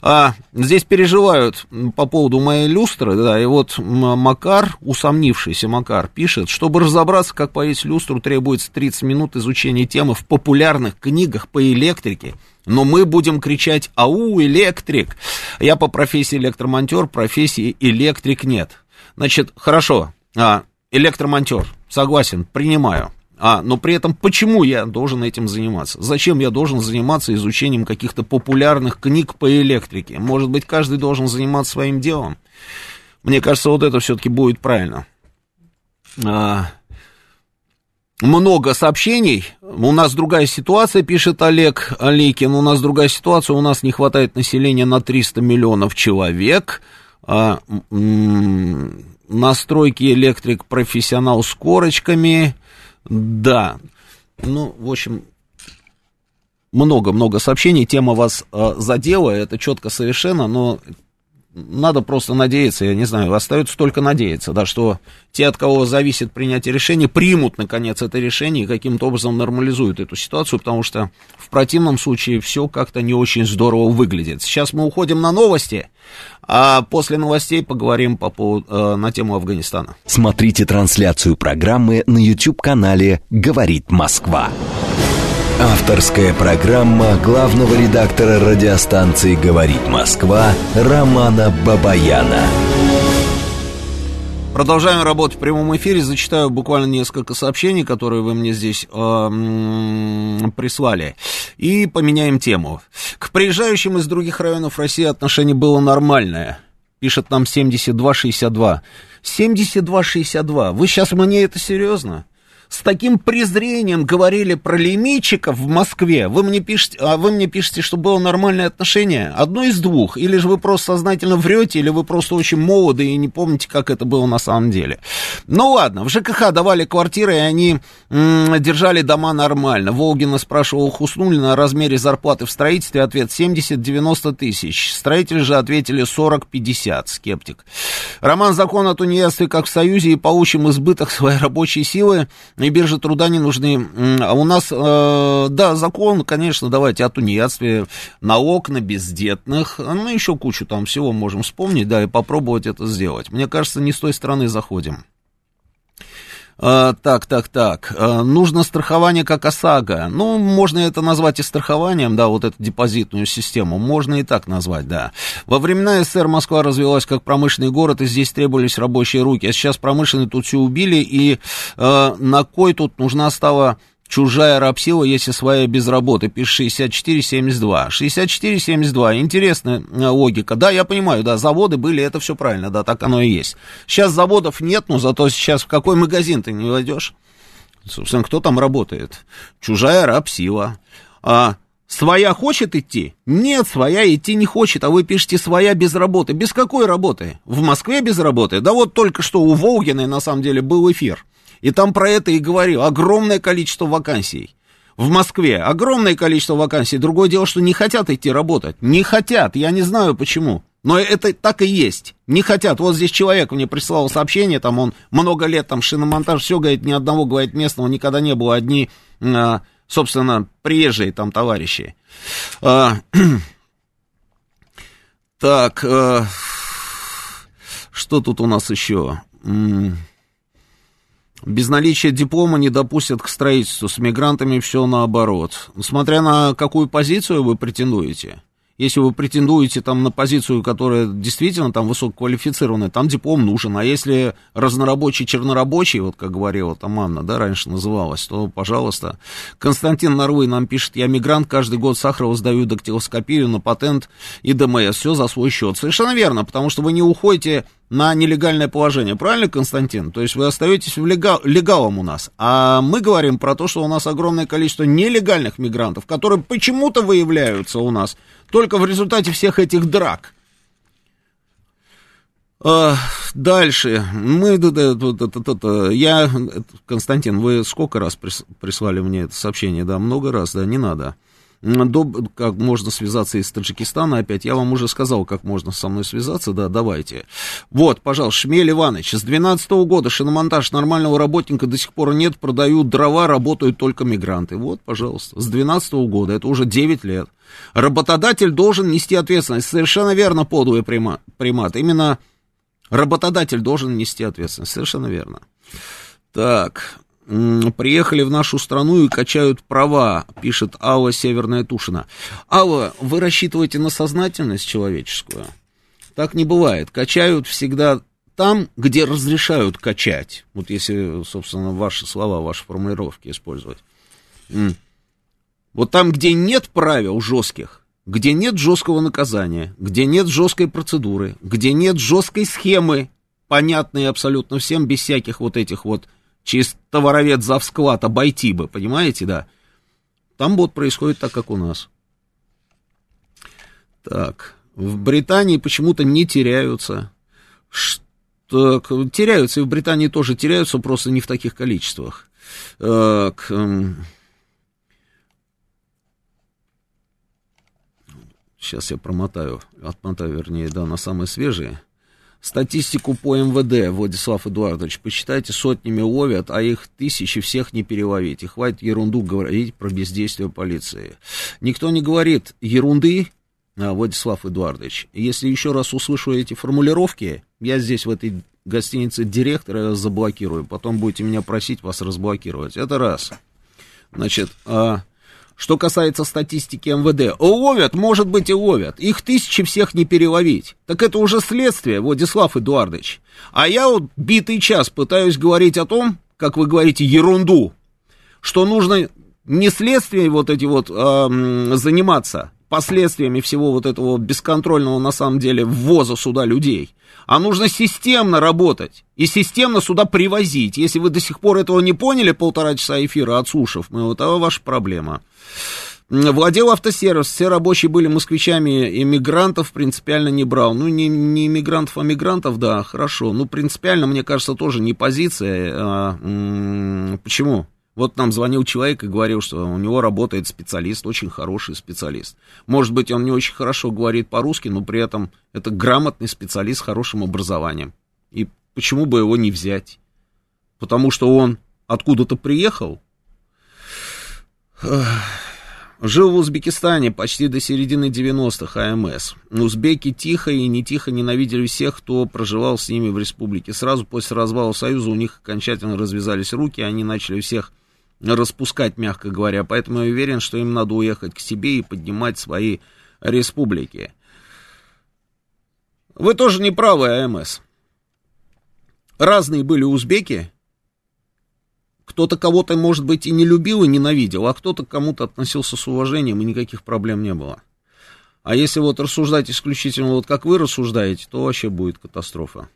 А, здесь переживают по поводу моей люстры, да, и вот Макар, усомнившийся Макар, пишет, чтобы разобраться, как повесить люстру, требуется 30 минут изучения темы в популярных книгах по электрике, но мы будем кричать «Ау, электрик!» Я по профессии электромонтер, профессии электрик нет. Значит, хорошо, а, электромонтер, согласен, принимаю. А, но при этом почему я должен этим заниматься? Зачем я должен заниматься изучением каких-то популярных книг по электрике? Может быть, каждый должен заниматься своим делом? Мне кажется, вот это все-таки будет правильно. А, много сообщений. У нас другая ситуация, пишет Олег Олейкин. У нас другая ситуация. У нас не хватает населения на 300 миллионов человек. А, настройки электрик профессионал с корочками. Да. Ну, в общем, много-много сообщений. Тема вас а, задела. Это четко совершенно, но надо просто надеяться, я не знаю, остается только надеяться, да, что те, от кого зависит принятие решения, примут, наконец, это решение и каким-то образом нормализуют эту ситуацию, потому что в противном случае все как-то не очень здорово выглядит. Сейчас мы уходим на новости, а после новостей поговорим по поводу, э, на тему Афганистана. Смотрите трансляцию программы на YouTube-канале «Говорит Москва». Авторская программа главного редактора радиостанции «Говорит Москва» Романа Бабаяна. Продолжаем работать в прямом эфире. Зачитаю буквально несколько сообщений, которые вы мне здесь э, прислали. И поменяем тему. К приезжающим из других районов России отношение было нормальное. Пишет нам 7262. 7262. Вы сейчас мне это серьезно? С таким презрением говорили про лимитчиков в Москве, вы мне пишете, а вы мне пишете, что было нормальное отношение. Одно из двух. Или же вы просто сознательно врете, или вы просто очень молоды и не помните, как это было на самом деле. Ну ладно, в ЖКХ давали квартиры, и они м- держали дома нормально. Волгина спрашивал Хуснулина о размере зарплаты в строительстве. Ответ 70-90 тысяч. Строители же ответили 40-50. Скептик. Роман закон о тунеядстве как в Союзе и получим избыток своей рабочей силы и биржи труда не нужны. А у нас, э, да, закон, конечно, давайте о тунеядстве, на бездетных, мы ну, еще кучу там всего можем вспомнить, да, и попробовать это сделать. Мне кажется, не с той стороны заходим. А, так, так, так. А, нужно страхование как ОСАГО. Ну, можно это назвать и страхованием, да, вот эту депозитную систему. Можно и так назвать, да. Во времена СССР Москва развилась как промышленный город, и здесь требовались рабочие руки. А сейчас промышленные тут все убили, и э, на кой тут нужна стала Чужая рабсила, если своя без работы, пишет 64-72. 64-72, интересная э, логика. Да, я понимаю, да, заводы были, это все правильно, да, так оно и есть. Сейчас заводов нет, но зато сейчас в какой магазин ты не войдешь? Собственно, кто там работает? Чужая рабсила. А своя хочет идти? Нет, своя идти не хочет, а вы пишете своя без работы. Без какой работы? В Москве без работы? Да вот только что у Волгиной, на самом деле, был эфир. И там про это и говорил. Огромное количество вакансий. В Москве огромное количество вакансий. Другое дело, что не хотят идти работать. Не хотят. Я не знаю почему. Но это так и есть. Не хотят. Вот здесь человек мне прислал сообщение, там он много лет там шиномонтаж, все, говорит, ни одного, говорит, местного никогда не было. Одни, а, собственно, приезжие там товарищи. А, так, а, что тут у нас еще? Без наличия диплома не допустят к строительству. С мигрантами все наоборот. Смотря на какую позицию вы претендуете. Если вы претендуете там на позицию, которая действительно там высококвалифицированная, там диплом нужен. А если разнорабочий, чернорабочий, вот как говорила там Анна, да, раньше называлась, то, пожалуйста. Константин Нарвый нам пишет, я мигрант, каждый год Сахарова сдаю дактилоскопию на патент и ДМС, все за свой счет. Совершенно верно, потому что вы не уходите на нелегальное положение. Правильно, Константин? То есть вы остаетесь в легал, легалом у нас. А мы говорим про то, что у нас огромное количество нелегальных мигрантов, которые почему-то выявляются у нас только в результате всех этих драк. А, дальше. Мы, я, Константин, вы сколько раз прислали мне это сообщение? Да, много раз, да, не надо до, как можно связаться из Таджикистана опять. Я вам уже сказал, как можно со мной связаться, да, давайте. Вот, пожалуйста, Шмель Иванович, с 12 -го года шиномонтаж нормального работника до сих пор нет, продают дрова, работают только мигранты. Вот, пожалуйста, с 12 -го года, это уже 9 лет. Работодатель должен нести ответственность. Совершенно верно, подлый примат. Именно работодатель должен нести ответственность. Совершенно верно. Так, приехали в нашу страну и качают права, пишет Алла Северная Тушина. Алла, вы рассчитываете на сознательность человеческую? Так не бывает. Качают всегда там, где разрешают качать. Вот если, собственно, ваши слова, ваши формулировки использовать. Вот там, где нет правил жестких, где нет жесткого наказания, где нет жесткой процедуры, где нет жесткой схемы, понятной абсолютно всем, без всяких вот этих вот через товаровед завсклад обойти бы, понимаете, да? Там вот происходит так, как у нас. Так, в Британии почему-то не теряются. Что, теряются, и в Британии тоже теряются, просто не в таких количествах. Так, сейчас я промотаю, отмотаю, вернее, да, на самые свежие статистику по МВД, Владислав Эдуардович, почитайте, сотнями ловят, а их тысячи всех не переловить. И хватит ерунду говорить про бездействие полиции. Никто не говорит ерунды, а, Владислав Эдуардович. Если еще раз услышу эти формулировки, я здесь в этой гостинице директора заблокирую. Потом будете меня просить вас разблокировать. Это раз. Значит, а, Что касается статистики МВД, ловят, может быть, и ловят. Их тысячи всех не переловить. Так это уже следствие, Владислав Эдуардович. А я вот битый час пытаюсь говорить о том, как вы говорите, ерунду, что нужно не следствие вот эти вот э, заниматься, последствиями всего вот этого бесконтрольного, на самом деле, ввоза сюда людей, а нужно системно работать и системно сюда привозить. Если вы до сих пор этого не поняли, полтора часа эфира отслушав, ну, это ваша проблема. Владел автосервис, все рабочие были москвичами, иммигрантов принципиально не брал. Ну, не, не иммигрантов, а мигрантов, да, хорошо. Ну, принципиально, мне кажется, тоже не позиция. А, м- почему? Вот нам звонил человек и говорил, что у него работает специалист, очень хороший специалист. Может быть, он не очень хорошо говорит по-русски, но при этом это грамотный специалист с хорошим образованием. И почему бы его не взять? Потому что он откуда-то приехал, жил в Узбекистане почти до середины 90-х АМС. Узбеки тихо и не тихо ненавидели всех, кто проживал с ними в республике. Сразу после развала Союза у них окончательно развязались руки, они начали всех распускать, мягко говоря. Поэтому я уверен, что им надо уехать к себе и поднимать свои республики. Вы тоже не правы, АМС. Разные были узбеки. Кто-то кого-то, может быть, и не любил, и ненавидел, а кто-то к кому-то относился с уважением, и никаких проблем не было. А если вот рассуждать исключительно вот как вы рассуждаете, то вообще будет катастрофа.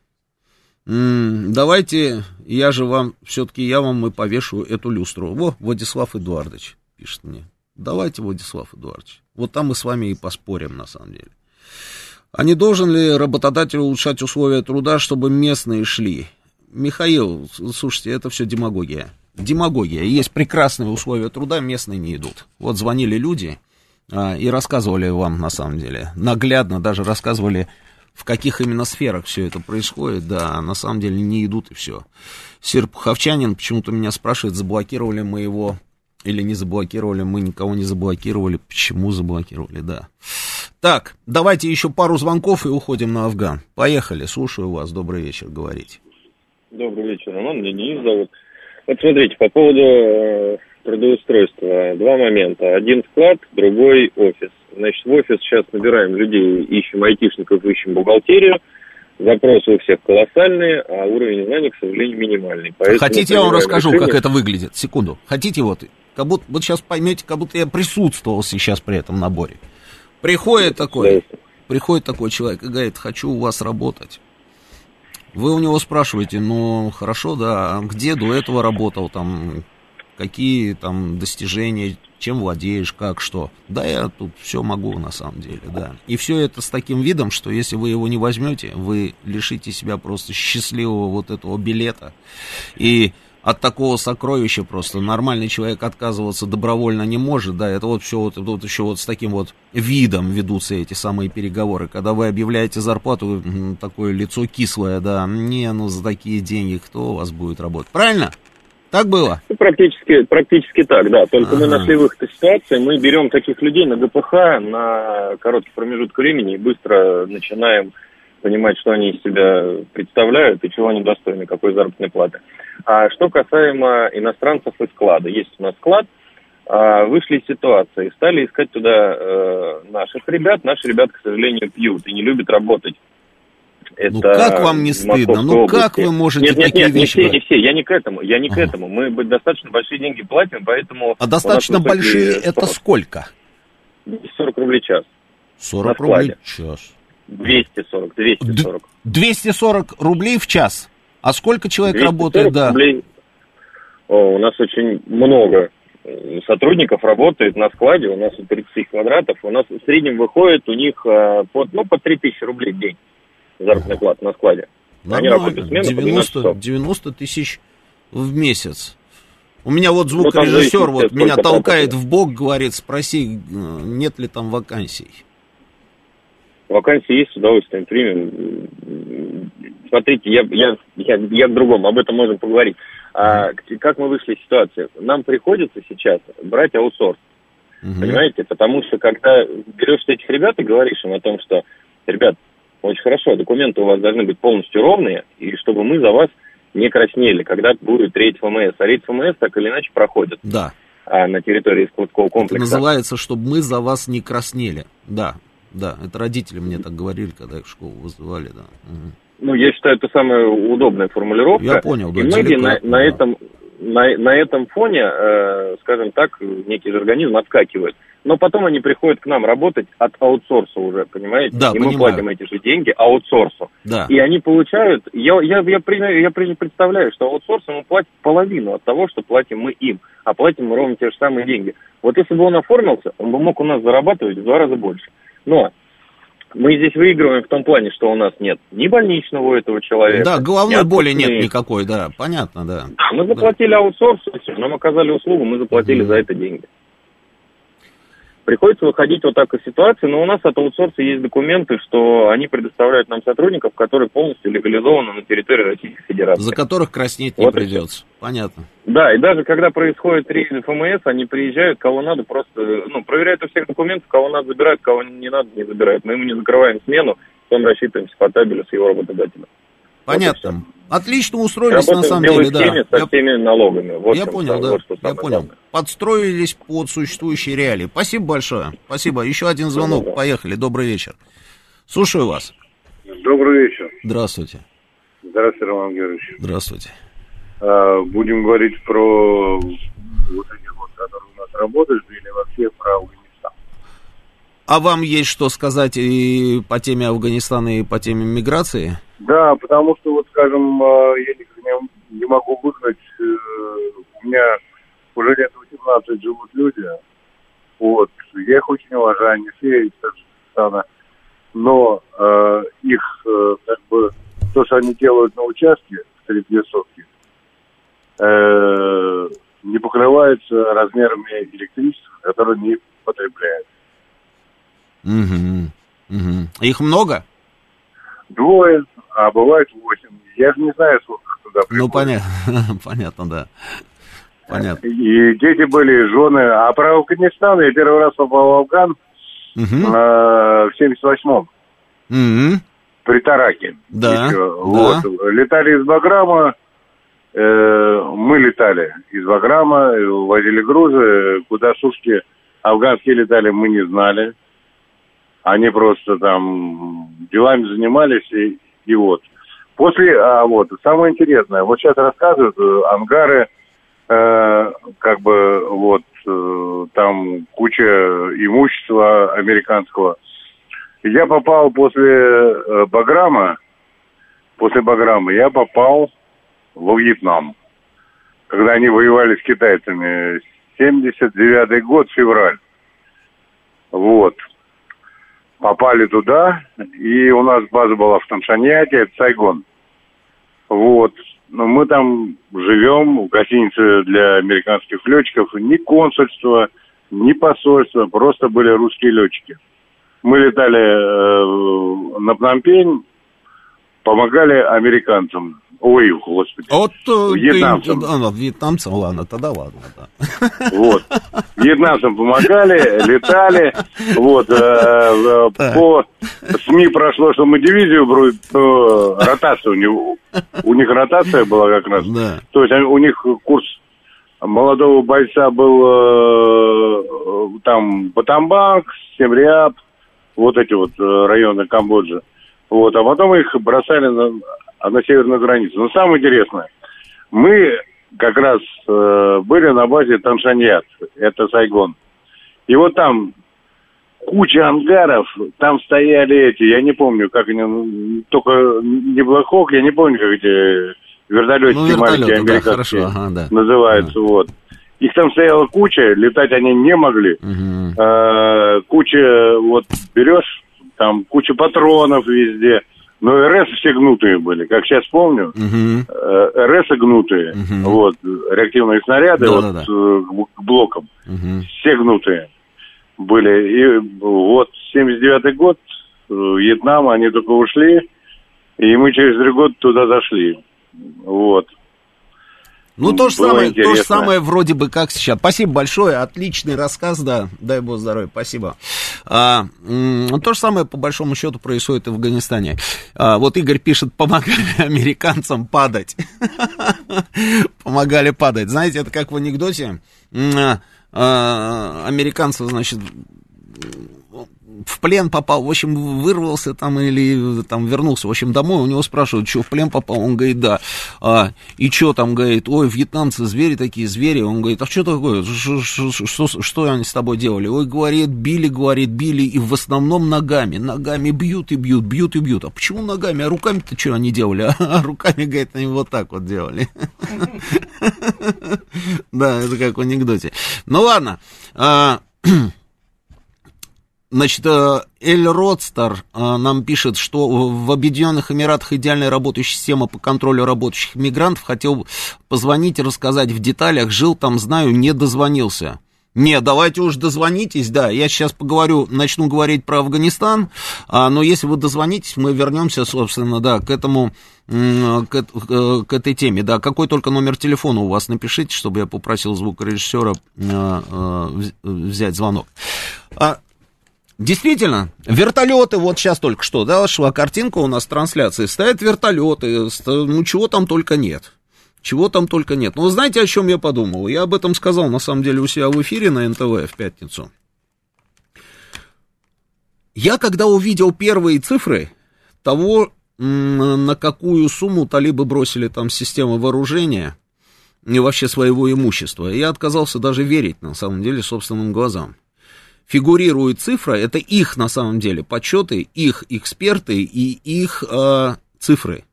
Давайте, я же вам, все-таки я вам и повешу эту люстру. Во, Владислав Эдуардович пишет мне. Давайте, Владислав Эдуардович. Вот там мы с вами и поспорим, на самом деле. А не должен ли работодатель улучшать условия труда, чтобы местные шли? Михаил, слушайте, это все демагогия. Демагогия. Есть прекрасные условия труда, местные не идут. Вот звонили люди а, и рассказывали вам, на самом деле, наглядно даже рассказывали в каких именно сферах все это происходит, да, на самом деле не идут и все. Серп Ховчанин почему-то меня спрашивает, заблокировали мы его или не заблокировали, мы никого не заблокировали, почему заблокировали, да. Так, давайте еще пару звонков и уходим на Афган. Поехали, слушаю вас, добрый вечер, говорите. Добрый вечер, Роман, меня Денис зовут. Вот смотрите, по поводу э, трудоустройства, два момента. Один склад, другой офис. Значит, в офис сейчас набираем людей, ищем айтишников, ищем бухгалтерию. Запросы у всех колоссальные, а уровень знаний, к сожалению, минимальный. Поэтому Хотите, я вам расскажу, решение... как это выглядит? Секунду. Хотите вот, как будто, вот сейчас поймете, как будто я присутствовал сейчас при этом наборе. Приходит такой, приходит такой человек и говорит, хочу у вас работать. Вы у него спрашиваете, ну, хорошо, да, а где до этого работал, там, какие там достижения, чем владеешь, как, что. Да, я тут все могу на самом деле, да. И все это с таким видом, что если вы его не возьмете, вы лишите себя просто счастливого вот этого билета. И от такого сокровища просто нормальный человек отказываться добровольно не может, да, это вот все вот, вот еще вот с таким вот видом ведутся эти самые переговоры, когда вы объявляете зарплату, такое лицо кислое, да, не, ну за такие деньги кто у вас будет работать, правильно? Так было? Ну, практически, практически так, да. Только ага. мы нашли выход из ситуации. Мы берем таких людей на ГПХ на короткий промежуток времени и быстро начинаем понимать, что они из себя представляют и чего они достойны, какой заработной платы. А что касаемо иностранцев и склада. Есть у нас склад, а, вышли из ситуации, стали искать туда э, наших ребят. Наши ребята, к сожалению, пьют и не любят работать это ну как вам не стыдно? Ну области. как вы можете нет, нет, такие нет, вещи... Не все, не все, я не к этому, я не ага. к этому. Мы достаточно большие деньги платим, поэтому... А достаточно большие это сколько? 40 рублей в час. 40 рублей в час. 240, 240. 240 рублей в час? А сколько человек работает? Да. Рублей. О, у нас очень много сотрудников работает на складе, у нас 30 тысяч квадратов, у нас в среднем выходит у них э, под, ну, по 3 тысячи рублей в день заработная плата на складе. Нормально. Они работают смену 90, 90 тысяч в месяц. У меня вот ну, звукорежиссер ну, вот меня толкает в бок, говорит, спроси, нет ли там вакансий. Вакансии есть, с удовольствием примем. Смотрите, я, я, я, я к другому, об этом можем поговорить. А, как мы вышли из ситуации? Нам приходится сейчас брать аутсорс. Угу. Понимаете? Потому что когда берешь этих ребят и говоришь им о том, что, ребят, очень хорошо. Документы у вас должны быть полностью ровные, и чтобы мы за вас не краснели, когда будет рейд ФМС. А рейд ФМС так или иначе проходит. Да. а на территории складского комплекса. Это называется, чтобы мы за вас не краснели. Да, да, это родители мне так говорили, когда их в школу вызывали, да. Угу. Ну, я считаю, это самая удобная формулировка. Я понял, да. И многие на, на, этом, на, на этом фоне, э, скажем так, некий же организм отскакивает. Но потом они приходят к нам работать от аутсорса уже, понимаете? Да, и понимаю. мы платим эти же деньги аутсорсу. Да. И они получают, я, я, я, я, я представляю, что аутсорсу мы платим половину от того, что платим мы им. А платим мы ровно те же самые деньги. Вот если бы он оформился, он бы мог у нас зарабатывать в два раза больше. Но мы здесь выигрываем в том плане, что у нас нет ни больничного у этого человека. Да, головной боли нет никакой, да, понятно, да. Да, мы заплатили да. аутсорс, нам оказали услугу, мы заплатили mm-hmm. за это деньги. Приходится выходить вот так из ситуации, но у нас от аутсорса есть документы, что они предоставляют нам сотрудников, которые полностью легализованы на территории Российской Федерации. За которых краснеть не вот придется. Понятно. Да, и даже когда происходит рейд ФМС, они приезжают, кого надо, просто, ну, проверяют у всех документов, кого надо забирают, кого не надо, не забирают. Мы ему не закрываем смену, потом рассчитываемся по табелю с его работодателем. Понятно. Вот Отлично устроились на самом деле, да. Со всеми налогами. Вот я понял, там, да. Вот, я понял. Главное. Подстроились под существующие реалии. Спасибо большое. Спасибо. Еще один звонок. Добрый. Поехали. Добрый вечер. Слушаю вас. Добрый вечер. Здравствуйте. Здравствуйте, Роман Георгиевич. Здравствуйте. А, будем говорить про вот этих вот, которые у нас работают, или вообще про. А вам есть что сказать и по теме Афганистана, и по теме миграции? Да, потому что, вот, скажем, а, я не, не могу выгнать, э, у меня уже лет 18 живут люди, вот, я их очень уважаю, не все из Таджикистана, но э, их, э, как бы, то, что они делают на участке, среди лесовки, э, не покрывается размерами электричества, которое они потребляют. Угу. Угу. Их много? Двое, а бывает восемь. Я же не знаю, сколько туда приходит. Ну, понятно, понятно, да. Понятно. И дети были, жены. А про Афганистан я первый раз попал в Афган угу. э, в 78-м. Угу. При Тараке. Да, Еще. да. Вот. Летали из Баграма, э, мы летали из Баграма, возили грузы, куда сушки афганские летали, мы не знали. Они просто там делами занимались, и, и вот. После, а вот, самое интересное, вот сейчас рассказывают, э, ангары, э, как бы, вот, э, там куча имущества американского. Я попал после э, Баграма, после Баграма, я попал во Вьетнам, когда они воевали с китайцами. 79-й год, февраль. Вот попали туда, и у нас база была в Таншаньяке, это Сайгон. Вот. Но мы там живем в гостинице для американских летчиков. Ни консульства, ни посольства, просто были русские летчики. Мы летали э, на Пномпень, помогали американцам. Ой, господи. Вот э, вьетнамцам. Ты, а, вьетнамцам, ладно, тогда ладно, да. Вот. Вьетнамцам помогали, летали. Вот. Э, э по СМИ прошло, что мы дивизию то ротация у него. У них ротация была как раз. Да. То есть у них курс молодого бойца был э, там Батамбанг, Семриап, вот эти вот э, районы Камбоджи. Вот, а потом их бросали на, на северную границу. Но самое интересное, мы как раз э, были на базе Таншаньят, это Сайгон. И вот там куча ангаров, там стояли эти, я не помню, как они, ну, только не Блэхок, я не помню, как эти вертолетики ну, маленькие американские да, хорошо, ага, да. называются, ага. вот. Их там стояла куча, летать они не могли. Угу. Э, куча, вот берешь, там куча патронов везде. Но РС все гнутые были, как сейчас помню. Угу. РС гнутые, угу. вот, реактивные снаряды да, вот, да, да. к блокам, угу. все гнутые были. И вот 79-й год, э, Вьетнам, они только ушли, и мы через три года туда зашли. Вот. Ну, то же, самое, то же самое вроде бы как сейчас. Спасибо большое, отличный рассказ, да, дай бог здоровья, спасибо. А, то же самое, по большому счету, происходит и в Афганистане. А, вот Игорь пишет, помогали американцам падать. Помогали падать. Знаете, это как в анекдоте. а, американцы, значит, в плен попал, в общем, вырвался там или там вернулся, в общем, домой, у него спрашивают, что в плен попал, он говорит, да, а, и что там, говорит, ой, вьетнамцы звери такие, звери, он говорит, а что такое, что, что, что они с тобой делали, ой, говорит, били, говорит, били, и в основном ногами, ногами бьют и бьют, бьют и бьют, а почему ногами, а руками-то что они делали, а руками, говорит, они вот так вот делали, да, это как в анекдоте, ну ладно, а, Значит, э, Эль Родстер э, нам пишет, что в Объединенных Эмиратах идеальная работающая система по контролю работающих мигрантов. Хотел позвонить и рассказать в деталях. Жил там, знаю, не дозвонился. Не, давайте уж дозвонитесь, да, я сейчас поговорю, начну говорить про Афганистан, а, но если вы дозвонитесь, мы вернемся, собственно, да, к этому, к, к этой теме, да, какой только номер телефона у вас, напишите, чтобы я попросил звукорежиссера а, а, взять звонок. А, Действительно, вертолеты, вот сейчас только что, да, шла картинка у нас трансляции, стоят вертолеты, ну чего там только нет. Чего там только нет. Но вы знаете, о чем я подумал? Я об этом сказал, на самом деле, у себя в эфире на НТВ в пятницу. Я когда увидел первые цифры того, на какую сумму талибы бросили там системы вооружения и вообще своего имущества, я отказался даже верить, на самом деле, собственным глазам фигурирует цифра, это их на самом деле подсчеты, их эксперты и их э, цифры.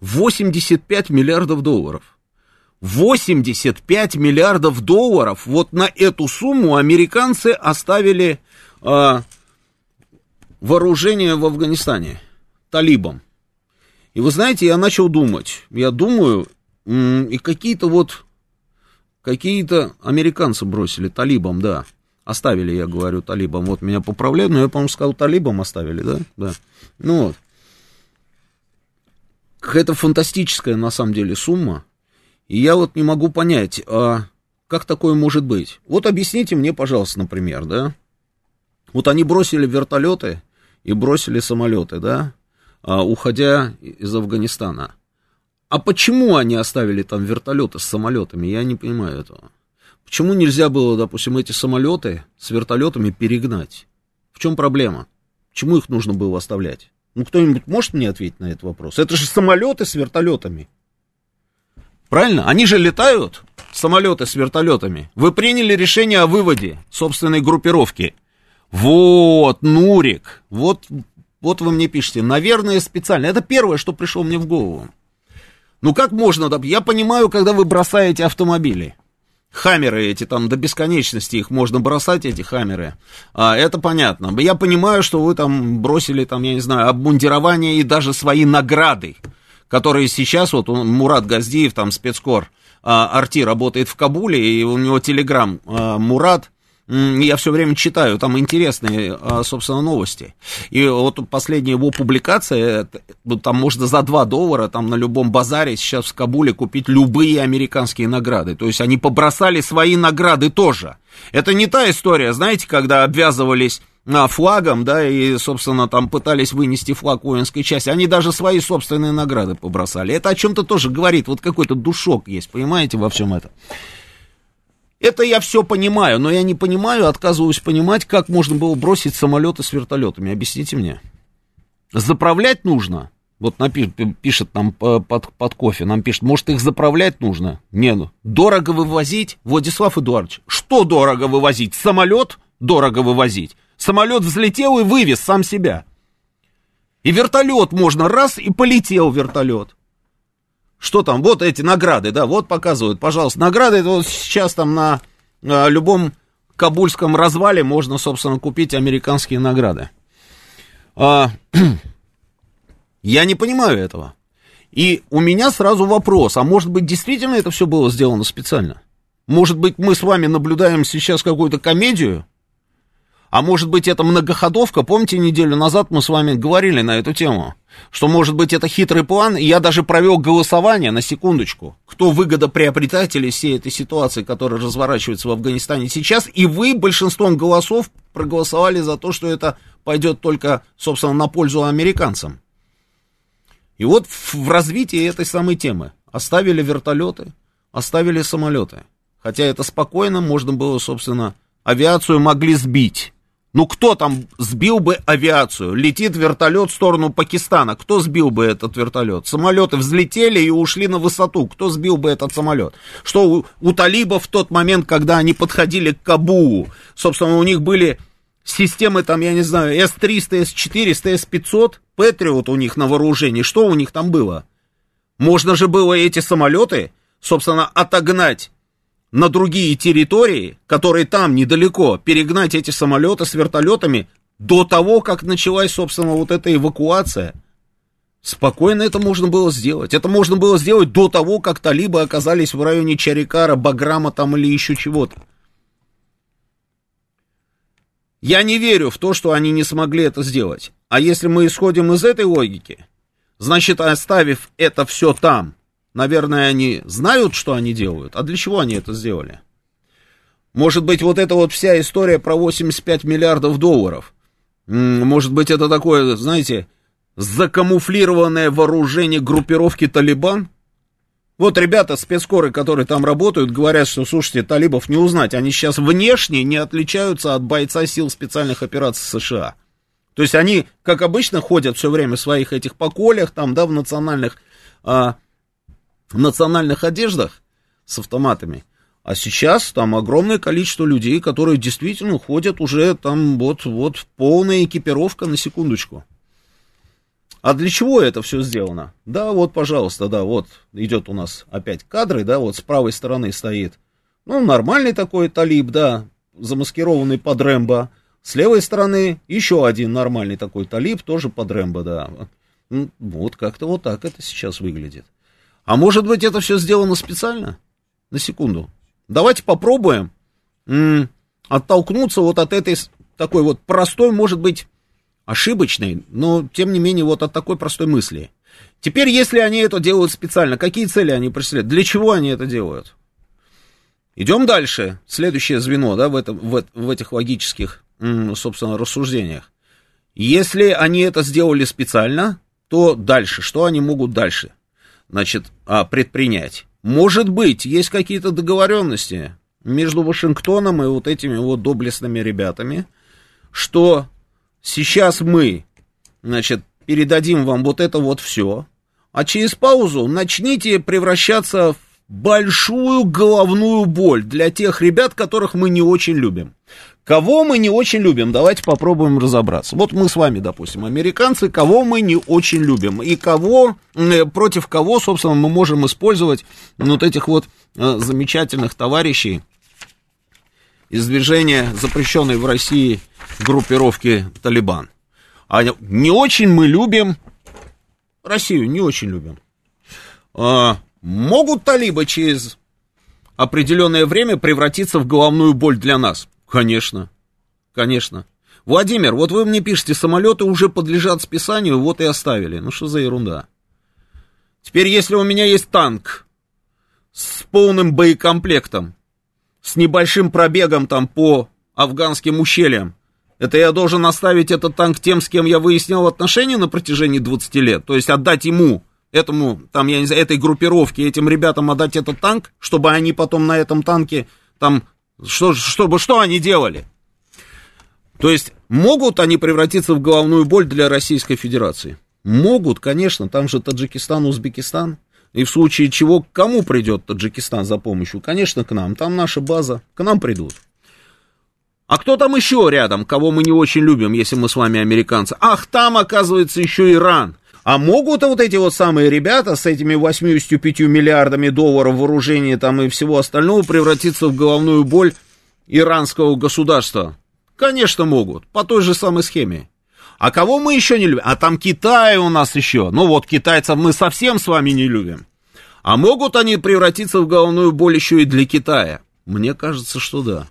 85 миллиардов долларов. 85 миллиардов долларов. Вот на эту сумму американцы оставили э, вооружение в Афганистане талибам. И вы знаете, я начал думать. Я думаю, и какие-то вот, какие-то американцы бросили талибам, да. Оставили, я говорю, талибам. Вот меня поправляют, но я, по-моему, сказал, талибам оставили, да? Да. Ну вот. Какая-то фантастическая, на самом деле, сумма. И я вот не могу понять, а как такое может быть? Вот объясните мне, пожалуйста, например, да? Вот они бросили вертолеты и бросили самолеты, да, а, уходя из Афганистана. А почему они оставили там вертолеты с самолетами? Я не понимаю этого. Почему нельзя было, допустим, эти самолеты с вертолетами перегнать? В чем проблема? Почему их нужно было оставлять? Ну, кто-нибудь может мне ответить на этот вопрос? Это же самолеты с вертолетами. Правильно? Они же летают, самолеты с вертолетами. Вы приняли решение о выводе собственной группировки. Вот, Нурик, вот, вот вы мне пишете. Наверное, специально. Это первое, что пришло мне в голову. Ну, как можно? Я понимаю, когда вы бросаете автомобили хаммеры эти там до бесконечности их можно бросать, эти хаммеры. А, это понятно. Я понимаю, что вы там бросили, там, я не знаю, обмундирование и даже свои награды, которые сейчас, вот он, Мурат Газдиев, там, спецкор, а, Арти работает в Кабуле, и у него телеграм а, Мурат, я все время читаю, там интересные, а, собственно, новости. И вот последняя его публикация, там можно за 2 доллара там на любом базаре сейчас в Кабуле купить любые американские награды. То есть они побросали свои награды тоже. Это не та история, знаете, когда обвязывались а, флагом, да, и, собственно, там пытались вынести флаг воинской части, они даже свои собственные награды побросали. Это о чем-то тоже говорит, вот какой-то душок есть, понимаете, во всем этом. Это я все понимаю, но я не понимаю, отказываюсь понимать, как можно было бросить самолеты с вертолетами. Объясните мне. Заправлять нужно. Вот напишет, пишет нам под, под кофе, нам пишет, может, их заправлять нужно? Не, ну, дорого вывозить? Владислав Эдуардович, что дорого вывозить? Самолет дорого вывозить? Самолет взлетел и вывез сам себя. И вертолет можно раз и полетел вертолет. Что там? Вот эти награды, да, вот показывают, пожалуйста. Награды, вот сейчас там на а, любом кабульском развале можно, собственно, купить американские награды. А, я не понимаю этого. И у меня сразу вопрос, а может быть, действительно это все было сделано специально? Может быть, мы с вами наблюдаем сейчас какую-то комедию, а может быть, это многоходовка? Помните, неделю назад мы с вами говорили на эту тему, что, может быть, это хитрый план, я даже провел голосование, на секундочку, кто выгодоприобретатели всей этой ситуации, которая разворачивается в Афганистане сейчас, и вы большинством голосов проголосовали за то, что это пойдет только, собственно, на пользу американцам. И вот в развитии этой самой темы оставили вертолеты, оставили самолеты. Хотя это спокойно можно было, собственно, авиацию могли сбить. Ну, кто там сбил бы авиацию? Летит вертолет в сторону Пакистана. Кто сбил бы этот вертолет? Самолеты взлетели и ушли на высоту. Кто сбил бы этот самолет? Что у, у талибов в тот момент, когда они подходили к Кабулу, собственно, у них были системы, там, я не знаю, С-300, С-400, С-500, Патриот у них на вооружении. Что у них там было? Можно же было эти самолеты, собственно, отогнать на другие территории, которые там недалеко, перегнать эти самолеты с вертолетами до того, как началась, собственно, вот эта эвакуация. Спокойно это можно было сделать. Это можно было сделать до того, как талибы оказались в районе Чарикара, Баграма там или еще чего-то. Я не верю в то, что они не смогли это сделать. А если мы исходим из этой логики, значит, оставив это все там, Наверное, они знают, что они делают. А для чего они это сделали? Может быть, вот эта вот вся история про 85 миллиардов долларов. Может быть, это такое, знаете, закамуфлированное вооружение группировки Талибан? Вот ребята, спецкоры, которые там работают, говорят, что, слушайте, талибов не узнать. Они сейчас внешне не отличаются от бойца сил специальных операций США. То есть они, как обычно, ходят все время в своих этих поколях, там, да, в национальных а, в национальных одеждах с автоматами. А сейчас там огромное количество людей, которые действительно ходят уже там вот, вот полная экипировка на секундочку. А для чего это все сделано? Да, вот, пожалуйста, да, вот идет у нас опять кадры, да, вот с правой стороны стоит. Ну, нормальный такой талиб, да, замаскированный под Рэмбо. С левой стороны еще один нормальный такой талиб, тоже под Рэмбо, да. Вот как-то вот так это сейчас выглядит. А может быть, это все сделано специально? На секунду. Давайте попробуем м- оттолкнуться вот от этой такой вот простой, может быть, ошибочной, но тем не менее вот от такой простой мысли. Теперь, если они это делают специально, какие цели они преследуют? Для чего они это делают? Идем дальше. Следующее звено, да, в, этом, в, в этих логических, собственно, рассуждениях. Если они это сделали специально, то дальше, что они могут дальше? Значит, а, предпринять. Может быть, есть какие-то договоренности между Вашингтоном и вот этими вот доблестными ребятами, что сейчас мы, значит, передадим вам вот это вот все, а через паузу начните превращаться в большую головную боль для тех ребят, которых мы не очень любим. Кого мы не очень любим? Давайте попробуем разобраться. Вот мы с вами, допустим, американцы, кого мы не очень любим и кого, э, против кого, собственно, мы можем использовать вот этих вот э, замечательных товарищей из движения, запрещенной в России группировки Талибан. А не очень мы любим Россию, не очень любим. Могут талибы через определенное время превратиться в головную боль для нас? Конечно, конечно. Владимир, вот вы мне пишете, самолеты уже подлежат списанию, вот и оставили. Ну что за ерунда? Теперь, если у меня есть танк с полным боекомплектом, с небольшим пробегом там по афганским ущельям, это я должен оставить этот танк тем, с кем я выяснял отношения на протяжении 20 лет, то есть отдать ему, этому, там, я не знаю, этой группировке, этим ребятам отдать этот танк, чтобы они потом на этом танке там что, чтобы что они делали? То есть могут они превратиться в головную боль для Российской Федерации? Могут, конечно, там же Таджикистан, Узбекистан. И в случае чего к кому придет Таджикистан за помощью? Конечно, к нам. Там наша база. К нам придут. А кто там еще рядом, кого мы не очень любим, если мы с вами американцы? Ах, там, оказывается, еще Иран. А могут вот эти вот самые ребята с этими 85 миллиардами долларов вооружения там и всего остального превратиться в головную боль иранского государства? Конечно, могут. По той же самой схеме. А кого мы еще не любим? А там Китай у нас еще. Ну вот, китайцев мы совсем с вами не любим. А могут они превратиться в головную боль еще и для Китая? Мне кажется, что да.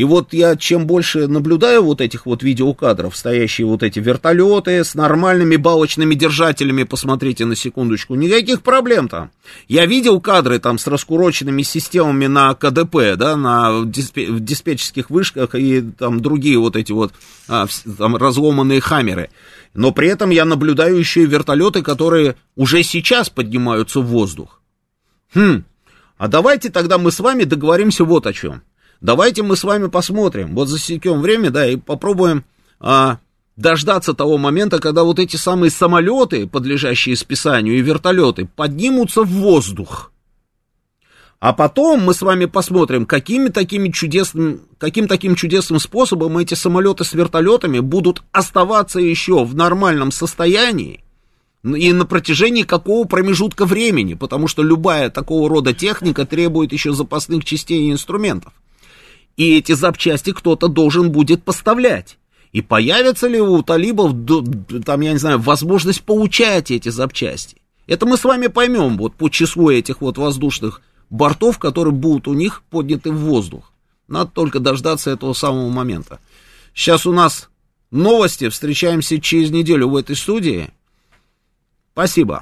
И вот я чем больше наблюдаю вот этих вот видеокадров, стоящие вот эти вертолеты с нормальными балочными держателями, посмотрите на секундочку, никаких проблем там. Я видел кадры там с раскуроченными системами на КДП, да, на диспе- диспетчерских вышках и там другие вот эти вот а, там разломанные хаммеры. Но при этом я наблюдаю еще и вертолеты, которые уже сейчас поднимаются в воздух. Хм, А давайте тогда мы с вами договоримся вот о чем. Давайте мы с вами посмотрим, вот засекем время, да, и попробуем а, дождаться того момента, когда вот эти самые самолеты, подлежащие списанию, и вертолеты поднимутся в воздух. А потом мы с вами посмотрим, какими такими чудесным, каким таким чудесным способом эти самолеты с вертолетами будут оставаться еще в нормальном состоянии и на протяжении какого промежутка времени, потому что любая такого рода техника требует еще запасных частей и инструментов. И эти запчасти кто-то должен будет поставлять. И появится ли у талибов, там, я не знаю, возможность получать эти запчасти? Это мы с вами поймем вот по числу этих вот воздушных бортов, которые будут у них подняты в воздух. Надо только дождаться этого самого момента. Сейчас у нас новости. Встречаемся через неделю в этой студии. Спасибо.